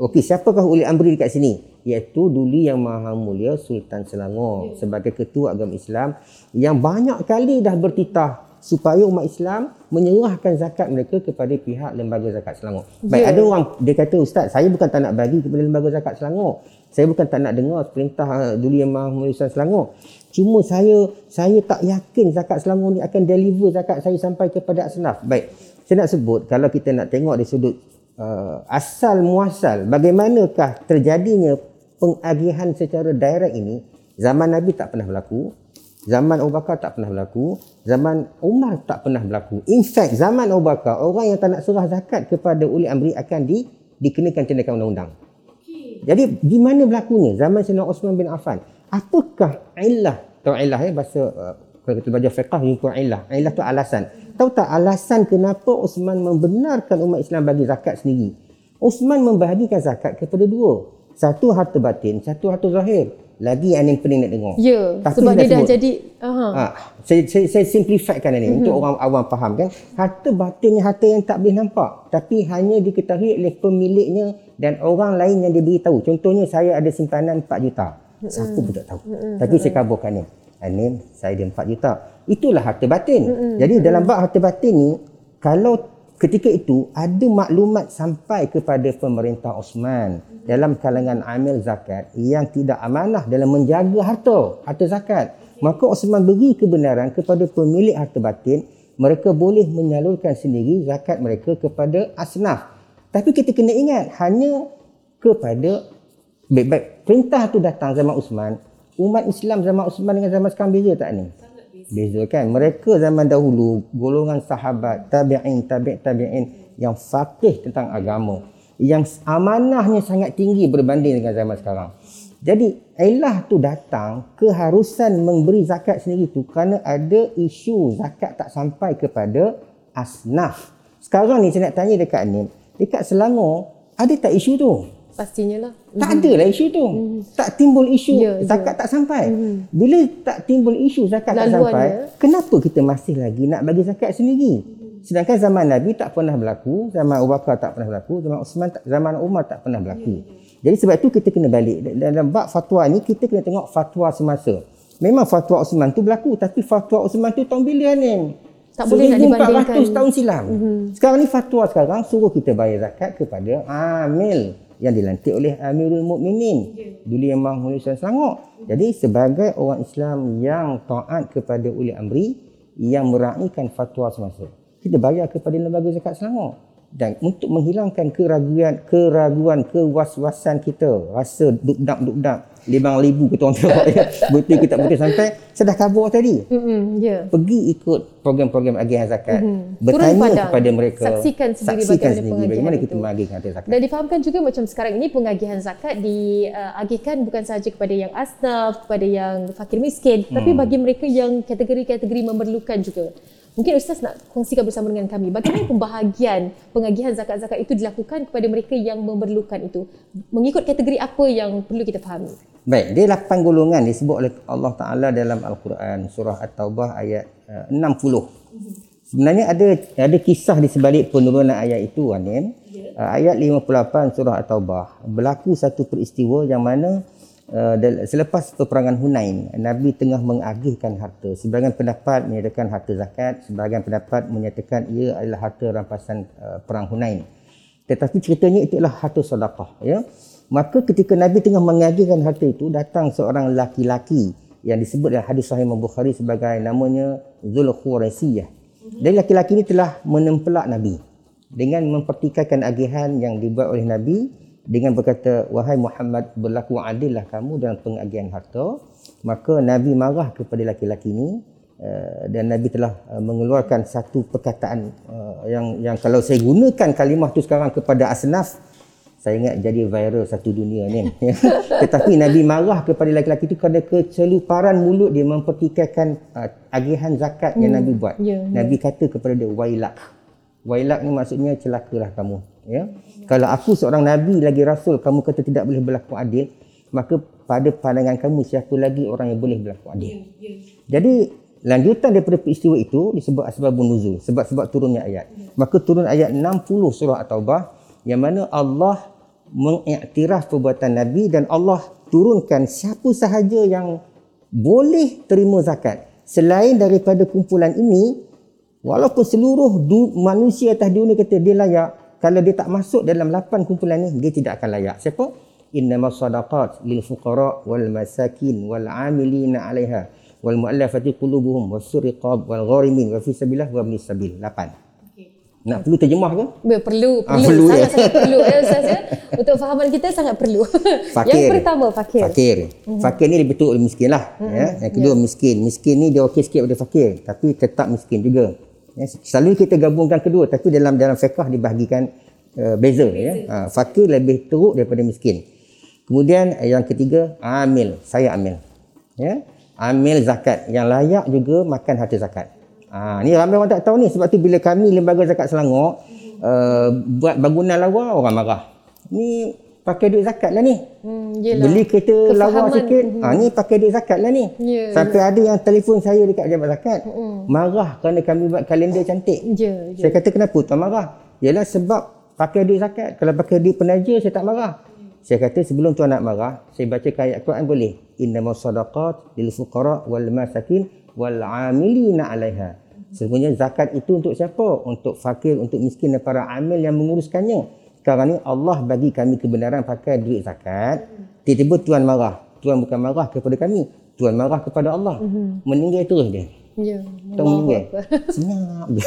okey siapakah ulil amri dekat sini? Iaitu dulu yang maha mulia Sultan Selangor sebagai ketua agama Islam yang banyak kali dah bertitah supaya umat Islam menyerahkan zakat mereka kepada pihak lembaga zakat Selangor. Baik, Ya. ada orang dia kata ustaz, saya bukan tak nak bagi kepada lembaga zakat Selangor. Saya bukan tak nak dengar perintah uh, dulu yang Maha Mulia Sultan Selangor. Cuma saya saya tak yakin zakat Selangor ni akan deliver zakat saya sampai kepada asnaf. Baik. Saya nak sebut kalau kita nak tengok dari sudut uh, asal muasal bagaimanakah terjadinya pengagihan secara direct ini zaman Nabi tak pernah berlaku Zaman Abu Bakar tak pernah berlaku. Zaman Umar tak pernah berlaku. In fact, zaman Abu Bakar, orang yang tak nak serah zakat kepada uli amri akan di, dikenakan tindakan undang-undang. Jadi, di mana berlakunya? Zaman Sayyidina Osman bin Affan. Apakah illah? Tahu illah ya, bahasa uh, kalau kita belajar fiqah, jumpa illah. Illah tu alasan. Tahu tak alasan kenapa Osman membenarkan umat Islam bagi zakat sendiri? Osman membahagikan zakat kepada dua. Satu harta batin, satu harta zahir. Lagi yang paling nak dengar. Ya, Tapi sebab dia dia dah sebut. jadi aha. Ha, saya, saya, saya simplifikan ini mm-hmm. untuk orang awam faham kan. Harta batin ni harta yang tak boleh nampak. Tapi hanya diketahui oleh pemiliknya dan orang lain yang diberi tahu. Contohnya saya ada simpanan 4 juta. Siapa pun tak tahu. Mm-hmm. Tapi saya kaburkan ni. Anim, saya ada 4 juta. Itulah harta batin. Mm-hmm. Jadi dalam bab harta batin ni, kalau ketika itu ada maklumat sampai kepada pemerintah Osman dalam kalangan amil zakat yang tidak amanah dalam menjaga harta, harta zakat. Maka Osman beri kebenaran kepada pemilik harta batin, mereka boleh menyalurkan sendiri zakat mereka kepada asnaf. Tapi kita kena ingat, hanya kepada baik-baik. Perintah tu datang zaman Osman, umat Islam zaman Osman dengan zaman sekarang beza tak ni? Beza kan? Mereka zaman dahulu, golongan sahabat, tabi'in, tabi' tabi'in yang faqih tentang agama. Yang amanahnya sangat tinggi berbanding dengan zaman sekarang. Jadi, ilah tu datang keharusan memberi zakat sendiri tu kerana ada isu zakat tak sampai kepada asnaf. Sekarang ni saya nak tanya dekat ni, dekat Selangor, ada tak isu tu? Pastinya lah. Tak ada lah isu tu. Tak timbul isu Ya, ya. zakat tak sampai. Bila tak timbul isu zakat tak Laluannya. sampai, kenapa kita masih lagi nak bagi zakat sendiri? Sedangkan zaman Nabi tak pernah berlaku, zaman Abu Bakar tak pernah berlaku, zaman Osman tak, zaman Umar tak pernah berlaku. Jadi sebab itu kita kena balik dalam bab fatwa ni kita kena tengok fatwa semasa. Memang fatwa Osman tu berlaku tapi fatwa Osman tu tahun bilion ni. Tak boleh nak dibandingkan. 1400 tahun silam. Mm-hmm. Sekarang ni fatwa sekarang suruh kita bayar zakat kepada amil yang dilantik oleh Amirul Mukminin. Dulu yang Maha Mulia Selangor. Jadi sebagai orang Islam yang taat kepada uli amri yang meraihkan fatwa semasa. Kita bayar kepada lembaga zakat Selangor. Dan untuk menghilangkan keraguan, keraguan, kewaswasan kita, rasa duk-dak-duk-dak, libang libu kita orang [LAUGHS] tengok ya. Betul kita betul sampai, saya dah kabur tadi Hmm, ya. pergi ikut program-program agihan zakat. Mhm. Turun Bertanya padang. kepada mereka. Saksikan sendiri saksikan bagaimana sendiri bagaimana kita mengagihkan zakat. Dan difahamkan juga macam sekarang ini pengagihan zakat diagihkan bukan sahaja kepada yang asnaf, kepada yang fakir miskin, Hmm. tapi bagi mereka yang kategori-kategori memerlukan juga. Mungkin Ustaz nak kongsikan bersama dengan kami bagaimana pembahagian pengagihan zakat-zakat itu dilakukan kepada mereka yang memerlukan itu. Mengikut kategori apa yang perlu kita fahami? Baik, dia lapan golongan disebut oleh Allah Taala dalam Al-Quran surah At-Taubah ayat uh, 60. Sebenarnya ada ada kisah di sebalik penurunan ayat itu Anim. Uh, ayat 58 surah At-Taubah berlaku satu peristiwa yang mana uh, selepas peperangan Hunain Nabi tengah mengagihkan harta. Sebahagian pendapat menyatakan harta zakat, sebahagian pendapat menyatakan ia adalah harta rampasan uh, perang Hunain. Tetapi ceritanya itulah harta sedekah ya. Maka ketika Nabi tengah mengagihkan harta itu datang seorang laki-laki yang disebut dalam hadis sahih Bukhari sebagai namanya Zulkhuwaisiyah. Dan laki-laki ini telah menempelak Nabi dengan mempertikaikan agihan yang dibuat oleh Nabi dengan berkata wahai Muhammad berlaku adillah kamu dalam pengagihan harta maka Nabi marah kepada laki-laki ini uh, dan Nabi telah uh, mengeluarkan satu perkataan uh, yang yang kalau saya gunakan kalimah tu sekarang kepada asnaf saya ingat jadi viral satu dunia ni. [LAUGHS] Tetapi Nabi marah kepada lelaki itu kerana keceluparan mulut dia mempertikaikan uh, agihan zakat yang Nabi buat. Ya, ya. Nabi kata kepada dia wailak. Wailak ni maksudnya celakalah kamu, ya. Kalau aku seorang nabi lagi rasul kamu kata tidak boleh berlaku adil, maka pada pandangan kamu siapa lagi orang yang boleh berlaku adil? Jadi lanjutan daripada peristiwa itu disebut asbabun nuzul, sebab-sebab turunnya ayat. Maka turun ayat 60 surah At-Taubah yang mana Allah mengiktiraf perbuatan Nabi dan Allah turunkan siapa sahaja yang boleh terima zakat. Selain daripada kumpulan ini, walaupun seluruh du- manusia atas dunia kata dia layak, kalau dia tak masuk dalam lapan kumpulan ni, dia tidak akan layak. Siapa? Innama sadaqat lil fuqara wal masakin wal amilina 'alaiha wal mu'allafati qulubuhum was riqab wal gharimin wa fi sabilillah wa ibnis sabil. Lapan. Nak perlu terjemah ke? Ber- Perlu, Ah, perlu, perlu, ya. sangat-sangat perlu ya Ustaz ya. Untuk fahaman kita sangat perlu. [LAUGHS] Fakir. Yang pertama fakir. Fakir. Fakir ni lebih betul miskin lah. Ya. Yang kedua miskin. Miskin ni dia okey sikit daripada fakir. Tapi tetap miskin juga. Ya. Selalu kita gabungkan kedua. Tapi dalam dalam fiqah dibahagikan uh, beza. Ya. Ha, fakir lebih teruk daripada miskin. Kemudian eh, yang ketiga, amil. Saya amil. Ya. Amil zakat. Yang layak juga makan harta zakat. Ha, ni ramai orang tak tahu ni. Sebab tu bila kami Lembaga Zakat Selangor uh, buat bangunan lawa, orang marah. Ni pakai duit zakat lah ni. Hmm, yelah. Beli kereta lawa sikit. Ha, ni pakai duit zakat lah ni. Ya, Sampai ada yang telefon saya dekat jabat zakat. Marah kerana kami buat kalender cantik. Je, je. Saya kata kenapa tuan marah? Yalah sebab pakai duit zakat. Kalau pakai duit penaja saya tak marah. Saya kata sebelum tuan nak marah, saya baca ayat Quran boleh. Innamas sadaqat lil fuqara wal masakin wal amilina 'alaiha. Sebenarnya zakat itu untuk siapa? Untuk fakir, untuk miskin dan para amil yang menguruskannya. Sekarang ni Allah bagi kami kebenaran pakai duit zakat. Tiba-tiba tuan marah. Tuan bukan marah kepada kami. Tuan marah kepada Allah. Meninggal terus dia. Ya. Tak meninggal. [LAUGHS] Senyap. [LAUGHS]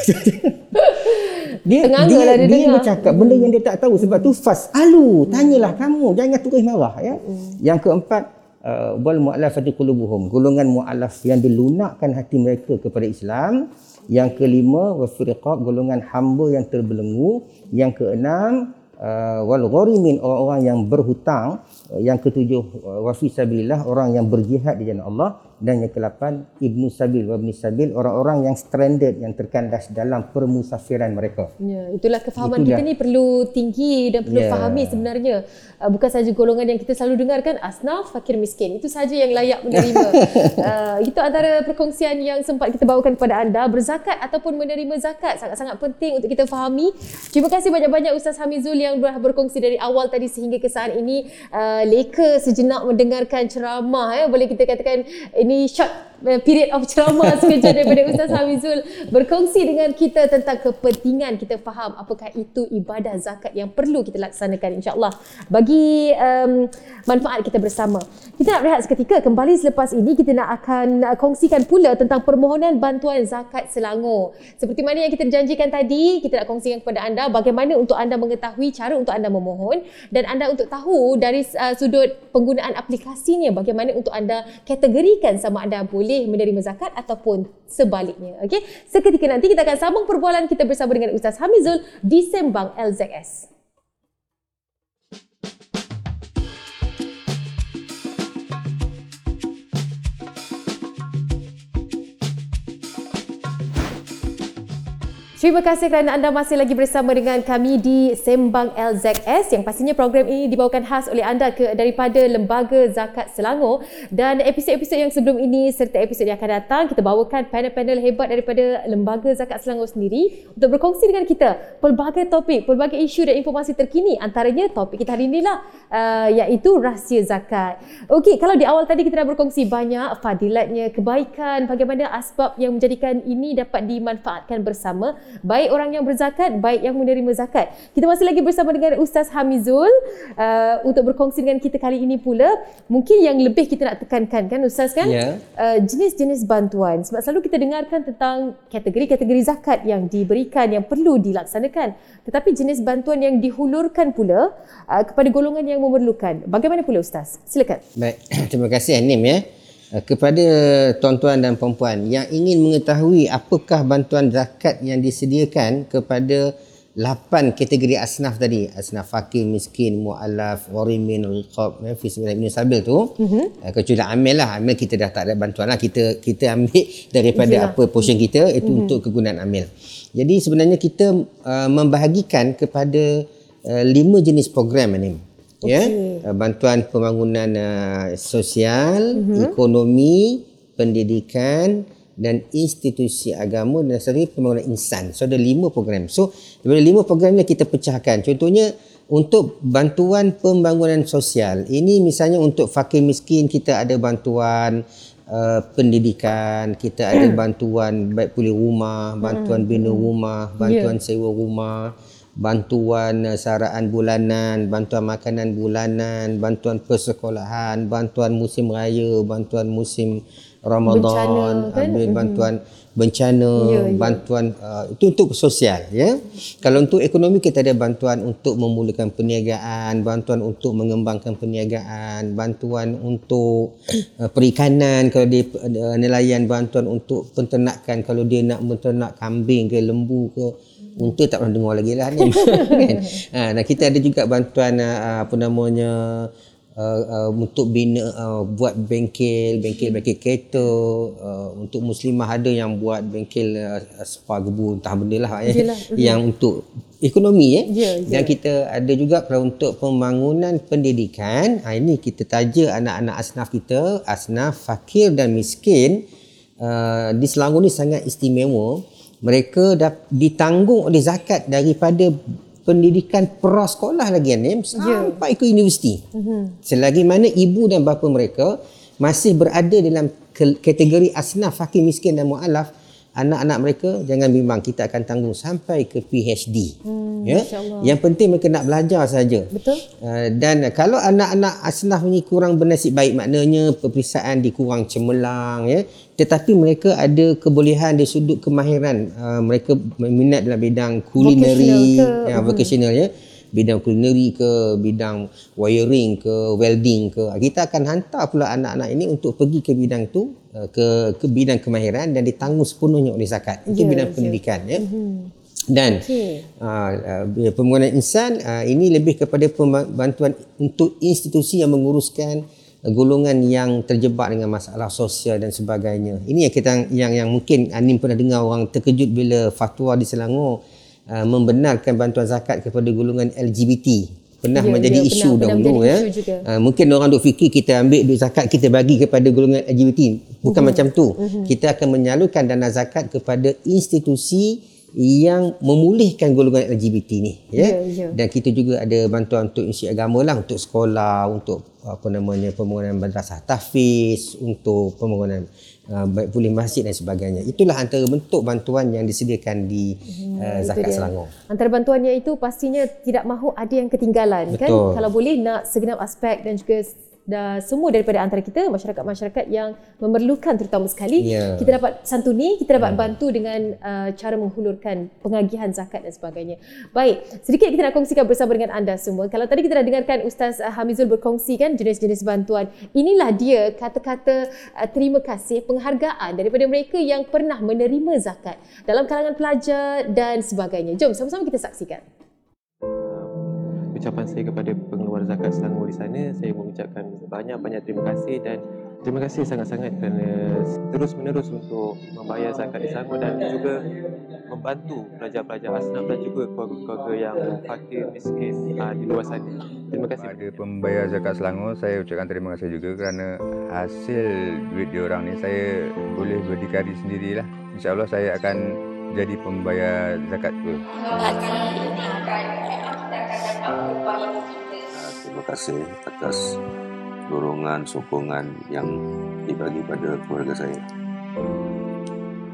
dia dia, lah dia dia, bercakap benda yang dia tak tahu sebab tu fas alu tanyalah kamu jangan terus marah ya yang keempat uh, wal mu'allafati qulubuhum golongan mu'allaf yang dilunakkan hati mereka kepada Islam yang kelima wa firqab golongan hamba yang terbelenggu yang keenam uh, wal gharimin orang-orang yang berhutang yang ketujuh uh, wa fi sabilillah orang yang berjihad di jalan Allah dan yang kelapan ibnu sabil wa ibni sabil orang-orang yang stranded yang terkandas dalam permusafiran mereka Ya, itulah kefahaman Itulah. kita ni perlu tinggi dan perlu Ya. fahami sebenarnya. Uh, bukan saja golongan yang kita selalu dengarkan asnaf, fakir miskin. Itu saja yang layak menerima. uh, [LAUGHS] itu antara perkongsian yang sempat kita bawakan kepada anda. Berzakat ataupun menerima zakat sangat-sangat penting untuk kita fahami. Terima kasih banyak-banyak Ustaz Hamizul yang ber- berkongsi dari awal tadi sehingga ke saat ini uh, leka sejenak mendengarkan ceramah ya. Boleh kita katakan ini short period of ceramah [LAUGHS] sekejap daripada Ustaz Hamizul berkongsi dengan kita tentang kepentingan kita faham apakah itu ibadah zakat yang perlu kita laksanakan insyaAllah bagi um, manfaat kita bersama. Kita nak rehat seketika kembali selepas ini kita nak akan uh, kongsikan pula tentang permohonan bantuan zakat Selangor. Seperti mana yang kita janjikan tadi, kita nak kongsikan kepada anda bagaimana untuk anda mengetahui cara untuk anda memohon dan anda untuk tahu dari uh, sudut penggunaan aplikasinya bagaimana untuk anda kategorikan sama ada boleh menerima zakat ataupun sebaliknya. Okey, seketika nanti kita akan sambung perbualan kita bersama dengan Ustaz Hamizul di Sembang LZS. Terima kasih kerana anda masih lagi bersama dengan kami di Sembang LZS yang pastinya program ini dibawakan khas oleh anda ke daripada Lembaga Zakat Selangor dan episod-episod yang sebelum ini serta episod yang akan datang kita bawakan panel-panel hebat daripada Lembaga Zakat Selangor sendiri untuk berkongsi dengan kita pelbagai topik, pelbagai isu dan informasi terkini antaranya topik kita hari inilah uh, iaitu rahsia zakat. Okey, kalau di awal tadi kita dah berkongsi banyak fadilatnya, kebaikan, bagaimana asbab yang menjadikan ini dapat dimanfaatkan bersama baik orang yang berzakat, baik yang menerima zakat. Kita masih lagi bersama dengan Ustaz Hamizul uh, untuk berkongsi dengan kita kali ini pula. Mungkin yang lebih kita nak tekankan kan Ustaz kan? Ya. Uh, jenis-jenis bantuan. Sebab selalu kita dengarkan tentang kategori-kategori zakat yang diberikan, yang perlu dilaksanakan. Tetapi jenis bantuan yang dihulurkan pula uh, kepada golongan yang memerlukan. Bagaimana pula Ustaz? Silakan. Baik, [CLEARS THROAT] terima kasih Anim ya. Eh, Kepada tuan-tuan dan puan-puan yang ingin mengetahui apakah bantuan zakat yang disediakan kepada 8 kategori asnaf tadi, asnaf fakir, miskin, mu'alaf, warimin, riqab, fi sabilillah ibn sabil tu. Mm-hmm. Kecuali amil lah, amil kita dah tak ada bantuan lah. Kita kita ambil [LAUGHS] daripada Yalah. apa portion kita itu mm-hmm. untuk kegunaan amil. Jadi sebenarnya kita uh, membahagikan kepada uh, lima jenis program Anim. Ya, uh, bantuan pembangunan uh, sosial, mm-hmm. ekonomi, pendidikan, dan institusi agama dan satu lagi pembangunan insan. So ada lima program. So daripada lima program ni kita pecahkan. Contohnya untuk bantuan pembangunan sosial. Ini misalnya untuk fakir miskin kita ada bantuan uh, pendidikan, kita ada bantuan baik pulih rumah, bantuan bina rumah, bantuan sewa rumah, bantuan uh, saraan bulanan, bantuan makanan bulanan, bantuan persekolahan, bantuan musim raya, bantuan musim Ramadan, Bencana, kan? ambil bantuan bencana, Ya, ya. bantuan uh, itu untuk sosial ya. Kalau untuk ekonomi kita ada bantuan untuk memulakan perniagaan, bantuan untuk mengembangkan perniagaan, bantuan untuk uh, perikanan kalau dia uh, nelayan, bantuan untuk penternakan kalau dia nak menternak kambing ke lembu ke unta tak pernah dengar lagi lah ni [LAUGHS] kan. Ha, nah kita ada juga bantuan uh, apa namanya uh, uh, untuk bina uh, buat bengkel bengkel bengkel kereta uh, untuk muslimah ada yang buat bengkel uh, spa gebu entah benda lah eh, Yelah. yang untuk ekonomi eh Ya, dan kita ada juga untuk pembangunan pendidikan ha, ini kita taja anak-anak asnaf kita asnaf fakir dan miskin uh, di Selangor ni sangat istimewa mereka dah ditanggung oleh zakat daripada pendidikan prasekolah lagi ni sampai ke universiti. Mm-hmm. Selagi mana ibu dan bapa mereka masih berada dalam kategori asnaf fakir miskin dan mualaf, anak-anak mereka jangan bimbang kita akan tanggung sampai ke PhD. Hmm, ya. Yang penting mereka nak belajar saja. Betul. Uh, dan kalau anak-anak asnaf ni kurang bernasib baik maknanya peperiksaan dikurang cemerlang ya tetapi mereka ada kebolehan dari sudut kemahiran uh, mereka minat dalam bidang kulineri Vocational ke? ya vocational ya bidang kulineri ke bidang wiring ke welding ke kita akan hantar pula anak-anak ini untuk pergi ke bidang tu uh, ke ke bidang kemahiran dan ditanggung sepenuhnya oleh zakat itu Ya, bidang ya. pendidikan ya dan Okey. uh, uh, pembangunan insan uh, ini lebih kepada bantuan untuk institusi yang menguruskan uh, golongan yang terjebak dengan masalah sosial dan sebagainya. Ini yang kita yang yang mungkin Anim pernah dengar orang terkejut bila fatwa di Selangor uh, membenarkan bantuan zakat kepada golongan LGBT. Pernah Ya, menjadi ya, isu pernah- pernah dahulu menjadi ya. isu juga. Uh, mungkin orang duk fikir kita ambil duit zakat kita bagi kepada golongan LGBT. Bukan Mhm. macam tu. Kita akan menyalurkan dana zakat kepada institusi yang memulihkan golongan LGBT ni ya. Ya, ya. Dan kita juga ada bantuan untuk institusi agama lah untuk sekolah, untuk apa namanya pembangunan madrasah tahfiz, untuk pembangunan uh, baik pulih masjid dan sebagainya. Itulah antara bentuk bantuan yang disediakan di uh, itu zakat dia. Selangor. Antara bantuannya itu pastinya tidak mahu ada yang ketinggalan kan. Betul. Kalau boleh nak segenap aspek dan juga dah semua daripada antara kita masyarakat-masyarakat yang memerlukan terutama sekali Ya. kita dapat santuni kita dapat bantu dengan uh, cara menghulurkan pengagihan zakat dan sebagainya. Baik, sedikit kita nak kongsikan bersama dengan anda semua. Kalau tadi kita dah dengarkan Ustaz uh, Hamizul berkongsi kan jenis-jenis bantuan. Inilah dia kata-kata uh, terima kasih penghargaan daripada mereka yang pernah menerima zakat dalam kalangan pelajar dan sebagainya. Jom sama-sama kita saksikan. Ucapan saya kepada pengeluar zakat Selangor di sana saya mengucapkan banyak-banyak terima kasih dan terima kasih sangat-sangat kerana terus menerus untuk membayar zakat di Selangor dan juga membantu pelajar-pelajar asnaf dan juga keluarga-keluarga yang fakir miskin uh, di luar sana. Terima kasih. Pada pembayar zakat Selangor, saya ucapkan terima kasih juga kerana hasil duit diorang ni saya boleh berdikari sendirilah. InsyaAllah saya akan jadi pembayar zakat tu. Terima kasih atas dorongan, sokongan yang dibagi pada keluarga saya.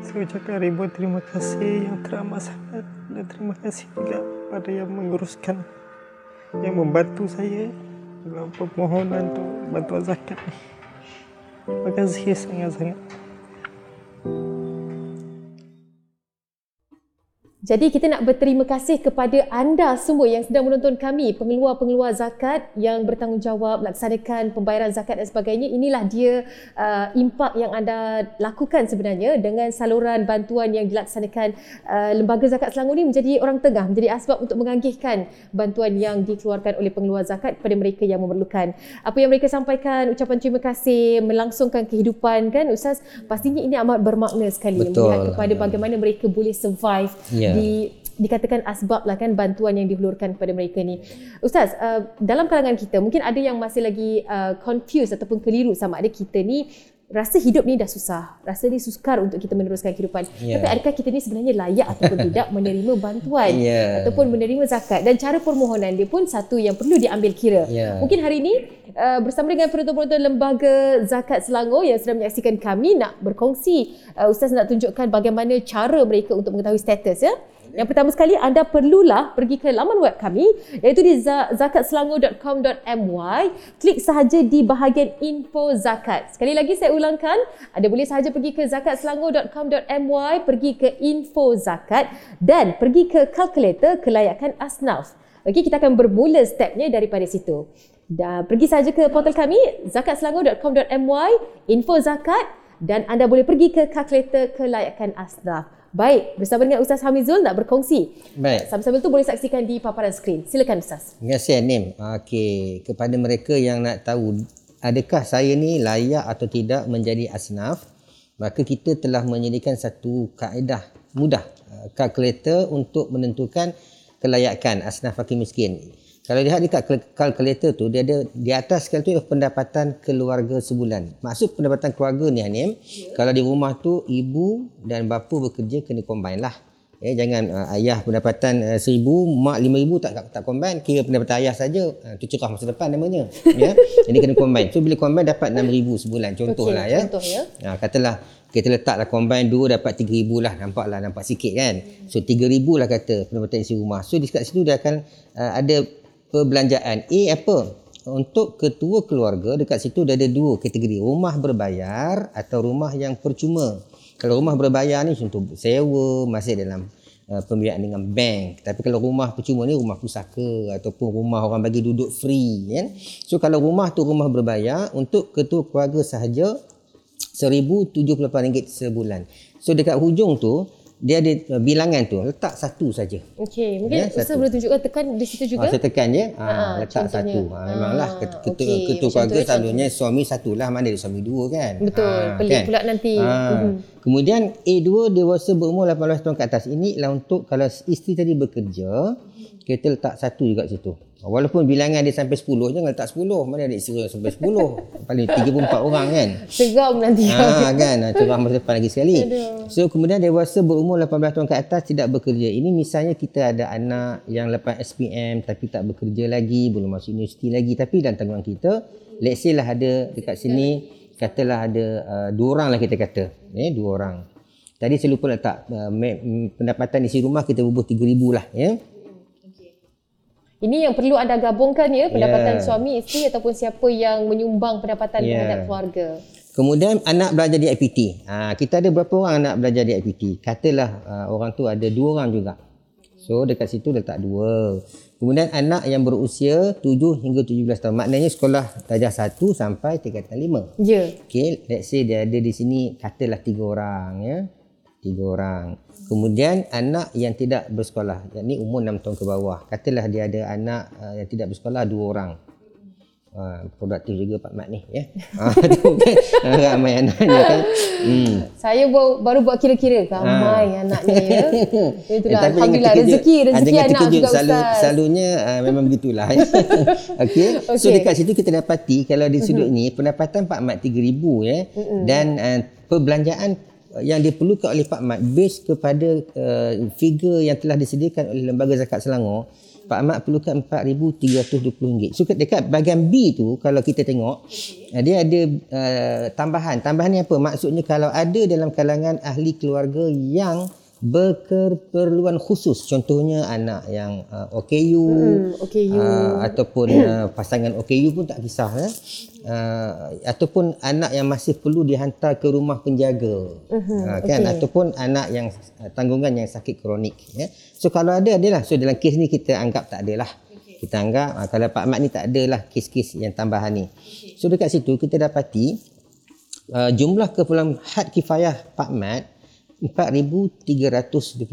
Saya ucapkan ribuan terima kasih yang teramat sangat dan terima kasih juga pada yang menguruskan yang membantu saya dalam permohonan untuk bantuan zakat. Terima kasih sangat-sangat. Jadi kita nak berterima kasih kepada anda semua yang sedang menonton kami, pengeluar-pengeluar zakat yang bertanggungjawab melaksanakan pembayaran zakat dan sebagainya. Inilah dia uh, impak yang anda lakukan sebenarnya dengan saluran bantuan yang dilaksanakan uh, Lembaga Zakat Selangor ini menjadi orang tengah, menjadi asbab untuk mengagihkan bantuan yang dikeluarkan oleh pengeluar zakat kepada mereka yang memerlukan. Apa yang mereka sampaikan, ucapan terima kasih, melangsungkan kehidupan kan Ustaz, pastinya ini amat bermakna sekali Betul. melihat kepada bagaimana mereka boleh survive Ya. di dikatakan asbab lah kan bantuan yang dihulurkan kepada mereka ni. Ustaz, uh, dalam kalangan kita mungkin ada yang masih lagi uh, confused ataupun keliru sama ada kita ni rasa hidup ni dah susah. Rasa ni sukar untuk kita meneruskan kehidupan. Ya. Tapi adakah kita ni sebenarnya layak ataupun [LAUGHS] tidak menerima bantuan Ya. ataupun menerima zakat dan cara permohonan dia pun satu yang perlu diambil kira. Ya. Mungkin hari ini uh, bersama dengan penonton-penonton Lembaga Zakat Selangor yang sedang menyaksikan kami nak berkongsi uh, Ustaz nak tunjukkan bagaimana cara mereka untuk mengetahui status ya. Yang pertama sekali anda perlulah pergi ke laman web kami iaitu di za- zakatselangor.com.my klik sahaja di bahagian info zakat. Sekali lagi saya ulangkan anda boleh sahaja pergi ke zakatselangor.com.my pergi ke info zakat dan pergi ke kalkulator kelayakan asnaf. Okey, kita akan bermula stepnya daripada situ. Dan pergi saja ke portal kami zakatselangor.com.my info zakat dan anda boleh pergi ke kalkulator kelayakan asnaf. Baik, bersama dengan Ustaz Hamizul nak berkongsi. Baik. Sambil-sambil tu boleh saksikan di paparan skrin. Silakan Ustaz. Terima kasih Anim. Okey, kepada mereka yang nak tahu adakah saya ni layak atau tidak menjadi asnaf, maka kita telah menyediakan satu kaedah mudah, uh, kalkulator untuk menentukan kelayakan asnaf fakir miskin. Kalau lihat dekat kal- kalkulator tu dia ada di atas sekali tu pendapatan keluarga sebulan. Maksud pendapatan keluarga ni Anim, kalau di rumah tu ibu dan bapa bekerja kena combine lah. Eh, jangan uh, ayah pendapatan uh, seribu, mak lima ribu tak, tak, tak combine. Kira pendapatan ayah saja. Uh, tu cerah masa depan namanya. [LAUGHS] ya. Jadi kena combine. So bila combine dapat enam ribu sebulan. Contohlah Okey, ya. contoh ya. Ha, katalah kita letaklah combine dua dapat tiga ribu lah. Nampaklah nampak sikit kan. So tiga ribu lah kata pendapatan isi rumah. So di situ dia akan uh, ada perbelanjaan. A apa? Untuk ketua keluarga dekat situ dia ada dua kategori. Rumah berbayar atau rumah yang percuma. Kalau rumah berbayar ni contoh sewa masih dalam uh, pembiayaan dengan bank. Tapi kalau rumah percuma ni rumah pusaka ataupun rumah orang bagi duduk free kan. So kalau rumah tu rumah berbayar untuk ketua keluarga sahaja RM1,078 sebulan. So dekat hujung tu dia ada uh, bilangan tu letak satu saja. Okey, mungkin Ya, Ustaz boleh tunjukkan tekan di situ Ha, juga. saya tekan je. Ha, Ha, letak contohnya. satu. Ha, memanglah Ah, ketua, ketua, okey, ketua keluarga tu, selalunya suami satulah mana ada suami dua kan. Betul, Ha, pelik pula nanti. Ha. Mhm. Kemudian A2 dewasa berumur 18 tahun ke atas. Ini ialah untuk kalau isteri tadi bekerja, kita letak satu juga situ. Walaupun bilangan dia sampai 10, jangan letak 10. Mana ada isteri sampai 10. [LAUGHS] Paling 34 orang kan. Segam nanti. Ha kan ha, cerah masa depan lagi sekali. So kemudian dewasa berumur 18 tahun ke atas tidak bekerja. Ini misalnya kita ada anak yang lepas SPM tapi tak bekerja lagi, belum masuk universiti lagi tapi dalam tanggungan kita, let's say lah ada dekat sini katalah ada uh, dua orang lah kita kata. Eh dua orang. Tadi saya lupa letak uh, pendapatan isi rumah kita bubuh 3000 lah ya. Ini yang perlu anda gabungkan ya, pendapatan Ya. suami, isteri ataupun siapa yang menyumbang pendapatan Ya. terhadap keluarga. Kemudian anak belajar di IPT. Ha, kita ada berapa orang anak belajar di IPT? Katalah uh, orang tu ada dua orang juga. So dekat situ letak dua. Kemudian anak yang berusia 7 hingga 17 tahun. Maknanya sekolah darjah 1 sampai tingkatan 5. Ya. Okay, let's say dia ada di sini katalah tiga orang ya. Tiga orang. Kemudian anak yang tidak bersekolah, yakni umur 6 tahun ke bawah. Katalah dia ada anak uh, yang tidak bersekolah dua orang. Uh, produktif juga Pak Mat ni ya. Ah [LAUGHS] tu kan ramai anaknya kan. Hmm. Saya baru, baru buat kira-kira ramai anaknya [LAUGHS] ya. Itulah Eh, tapi alhamdulillah terkejut. rezeki Ah, rezeki anak terkejut. juga Selalu, Ustaz. Selalunya uh, memang begitulah. ya. [LAUGHS] Okey. So Okey. dekat situ kita dapati kalau di sudut ni pendapatan Pak Mat 3000 ya dan uh, perbelanjaan yang diperlukan oleh Pak Mat base kepada uh, figure yang telah disediakan oleh Lembaga Zakat Selangor Pak Mat perlukan RM4,320. So dekat bahagian B tu kalau kita tengok uh, dia ada uh, tambahan. Tambahan ni apa? Maksudnya kalau ada dalam kalangan ahli keluarga yang berkeperluan khusus contohnya anak yang uh, OKU Hmm, OKU. uh, ataupun uh, pasangan OKU pun tak kisah ya. Uh, ataupun anak yang masih perlu dihantar ke rumah penjaga uh, kan okey. ataupun anak yang uh, tanggungan yang sakit kronik ya. So kalau ada adalah so dalam kes ni kita anggap tak adalah. Kita anggap uh, kalau Pak Mat ni tak adalah kes-kes yang tambahan ni. So dekat situ kita dapati uh, jumlah keperluan had kifayah Pak Mat RM4,320.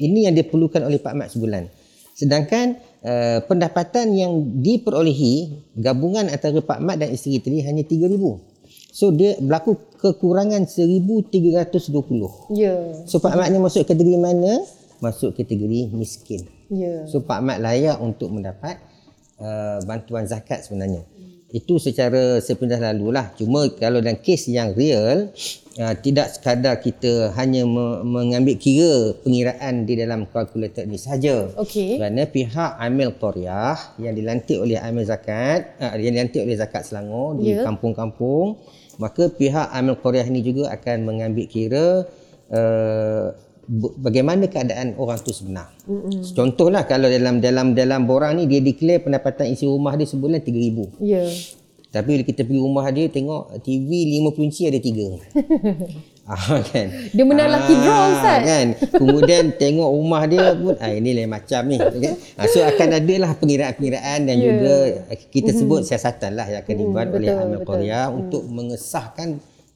Ini yang diperlukan oleh Pak Mat sebulan. Sedangkan uh, pendapatan yang diperolehi gabungan antara Pak Mat dan isteri tadi hanya RM3,000. So dia berlaku kekurangan RM1,320. Ya. So Pak Mat ni masuk kategori mana? Masuk kategori miskin. Ya. So Pak Mat layak untuk mendapat uh, bantuan zakat sebenarnya. Itu secara sepintas lalu lah. Cuma kalau dalam kes yang real, uh, tidak sekadar kita hanya me- mengambil kira pengiraan di dalam kalkulator ini sahaja. Okey. Kerana pihak Amil Qaryah yang dilantik oleh Amil Zakat, uh, yang dilantik oleh Zakat Selangor di Ya. kampung-kampung, maka pihak Amil Qaryah ini juga akan mengambil kira uh, bagaimana keadaan orang tu sebenar. Mm-hmm. Contohlah kalau dalam dalam dalam borang ni dia declare pendapatan isi rumah dia sebulan 3000. Ya. Tapi bila kita pergi rumah dia tengok TV 50 inci ada 3. [LAUGHS] ah kan. Dia menang lucky draw, Ustaz. Kan. Kemudian tengok rumah dia pun ah ini lain macam ni kan. Ah, so akan ada lah pengiraan-pengiraan dan Ya. juga kita sebut siasatan lah yang akan dibuat betul, oleh Amil betul. Korea untuk mengesahkan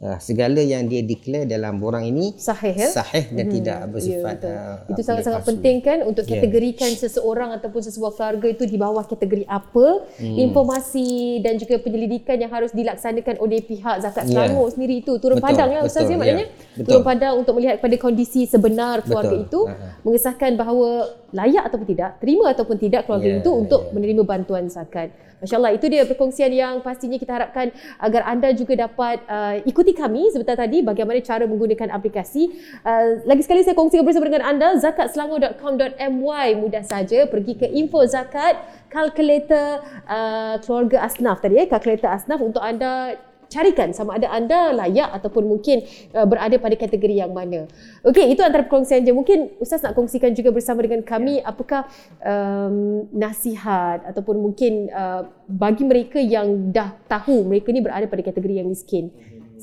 ah, segala yang dia declare dalam borang ini Sahih, ya? sahih dan tidak bersifat betul. ah, Itu sangat-sangat palsu. penting kan untuk Ya. kategorikan seseorang ataupun sesebuah keluarga itu di bawah kategori apa, Hmm. informasi dan juga penyelidikan yang harus dilaksanakan oleh pihak Zakat Ya. Selangor sendiri itu turun Betul, padang ya Ustaz betul, ya maknanya. ya. Betul. Turun padang untuk melihat kepada kondisi sebenar keluarga Betul. itu, Ha-ha. mengesahkan bahawa layak ataupun tidak, terima ataupun tidak keluarga Ya, itu untuk ya. menerima bantuan zakat. Masya Allah, itu dia perkongsian yang pastinya kita harapkan agar anda juga dapat uh, ikuti kami sebentar tadi bagaimana cara menggunakan aplikasi. Uh, lagi sekali saya kongsikan bersama dengan anda zakatselangor.com.my mudah saja pergi ke info zakat kalkulator uh, keluarga asnaf tadi eh kalkulator asnaf untuk anda carikan sama ada anda layak ataupun mungkin uh, berada pada kategori yang mana. Okey, itu antara perkongsian je. Mungkin Ustaz nak kongsikan juga bersama dengan kami apakah um, nasihat ataupun mungkin uh, bagi mereka yang dah tahu mereka ni berada pada kategori yang miskin.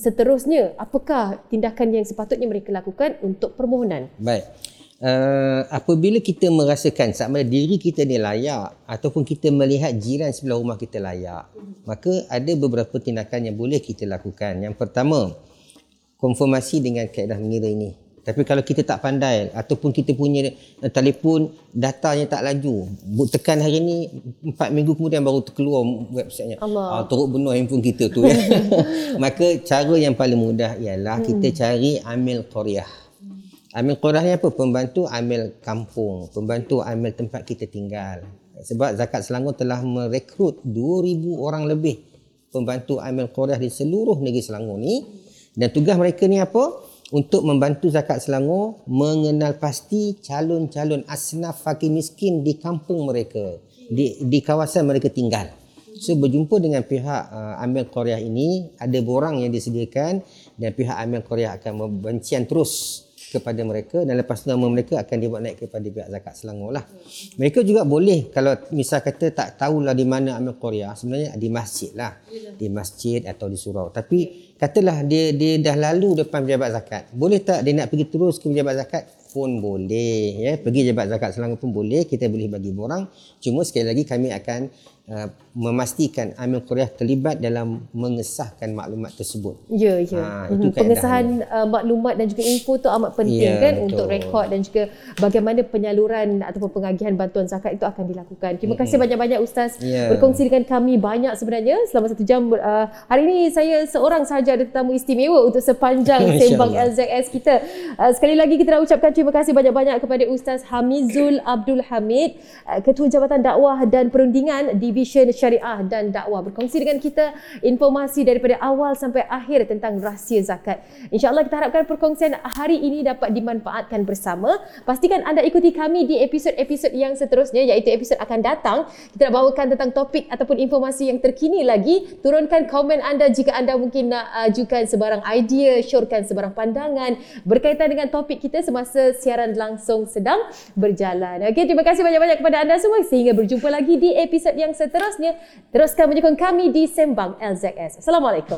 Seterusnya, apakah tindakan yang sepatutnya mereka lakukan untuk permohonan? Baik. Uh, apabila kita merasakan sama diri kita ni layak ataupun kita melihat jiran sebelah rumah kita layak, maka ada beberapa tindakan yang boleh kita lakukan. Yang pertama, konfirmasi dengan kaedah mengira ini. Tapi kalau kita tak pandai ataupun kita punya uh, telefon datanya tak laju, tekan hari ni 4 minggu kemudian baru terkeluar websitenya. Allah. Ah, teruk benar handphone kita tu ya. [LAUGHS] Maka cara yang paling mudah ialah kita cari amil qaryah. Amil Qurah ni apa? Pembantu amil kampung, pembantu amil tempat kita tinggal. Sebab Zakat Selangor telah merekrut 2000 orang lebih pembantu amil Qurah di seluruh negeri Selangor ni dan tugas mereka ni apa? Untuk membantu Zakat Selangor mengenal pasti calon-calon asnaf fakir miskin di kampung mereka, di di kawasan mereka tinggal. So berjumpa dengan pihak uh, Amil Korea ini ada borang yang disediakan dan pihak Amil Korea akan membencian terus kepada mereka dan lepas tu nama mereka akan dibuat naik kepada pihak zakat Selangor lah. Mereka juga boleh kalau misal kata tak tahulah di mana Amil Korea sebenarnya di masjid lah. Di masjid atau di surau. Tapi katalah dia dia dah lalu depan pejabat zakat. Boleh tak dia nak pergi terus ke pejabat zakat? pun boleh ya pergi jabat zakat Selangor pun boleh kita boleh bagi borang cuma sekali lagi kami akan memastikan Amil Korea terlibat dalam mengesahkan maklumat tersebut Ya, ya. Ha, itu Pengesahan uh, maklumat dan juga info tu amat penting Ya, kan betul. untuk rekod dan juga bagaimana penyaluran ataupun pengagihan bantuan zakat itu akan dilakukan. Terima kasih banyak-banyak Ustaz Ya. berkongsi dengan kami banyak sebenarnya selama satu jam. Uh, hari ini saya seorang sahaja ada tetamu istimewa untuk sepanjang [LAUGHS] sembang. LZS kita. Uh, sekali lagi kita nak ucapkan terima kasih banyak-banyak kepada Ustaz Hamizul Abdul Hamid, uh, Ketua Jabatan Dakwah dan Perundingan Division Syariah dan Dakwah berkongsi dengan kita informasi daripada awal sampai akhir tentang rahsia zakat. InsyaAllah kita harapkan perkongsian hari ini dapat dimanfaatkan bersama. Pastikan anda ikuti kami di episod-episod yang seterusnya iaitu episod akan datang. Kita nak bawakan tentang topik ataupun informasi yang terkini lagi. Turunkan komen anda jika anda mungkin nak ajukan sebarang idea, syorkan sebarang pandangan berkaitan dengan topik kita semasa siaran langsung sedang berjalan. Okey, terima kasih banyak-banyak kepada anda semua sehingga berjumpa lagi di episod yang seterusnya. Teruskan menyokong kami di Sembang LZS. Assalamualaikum.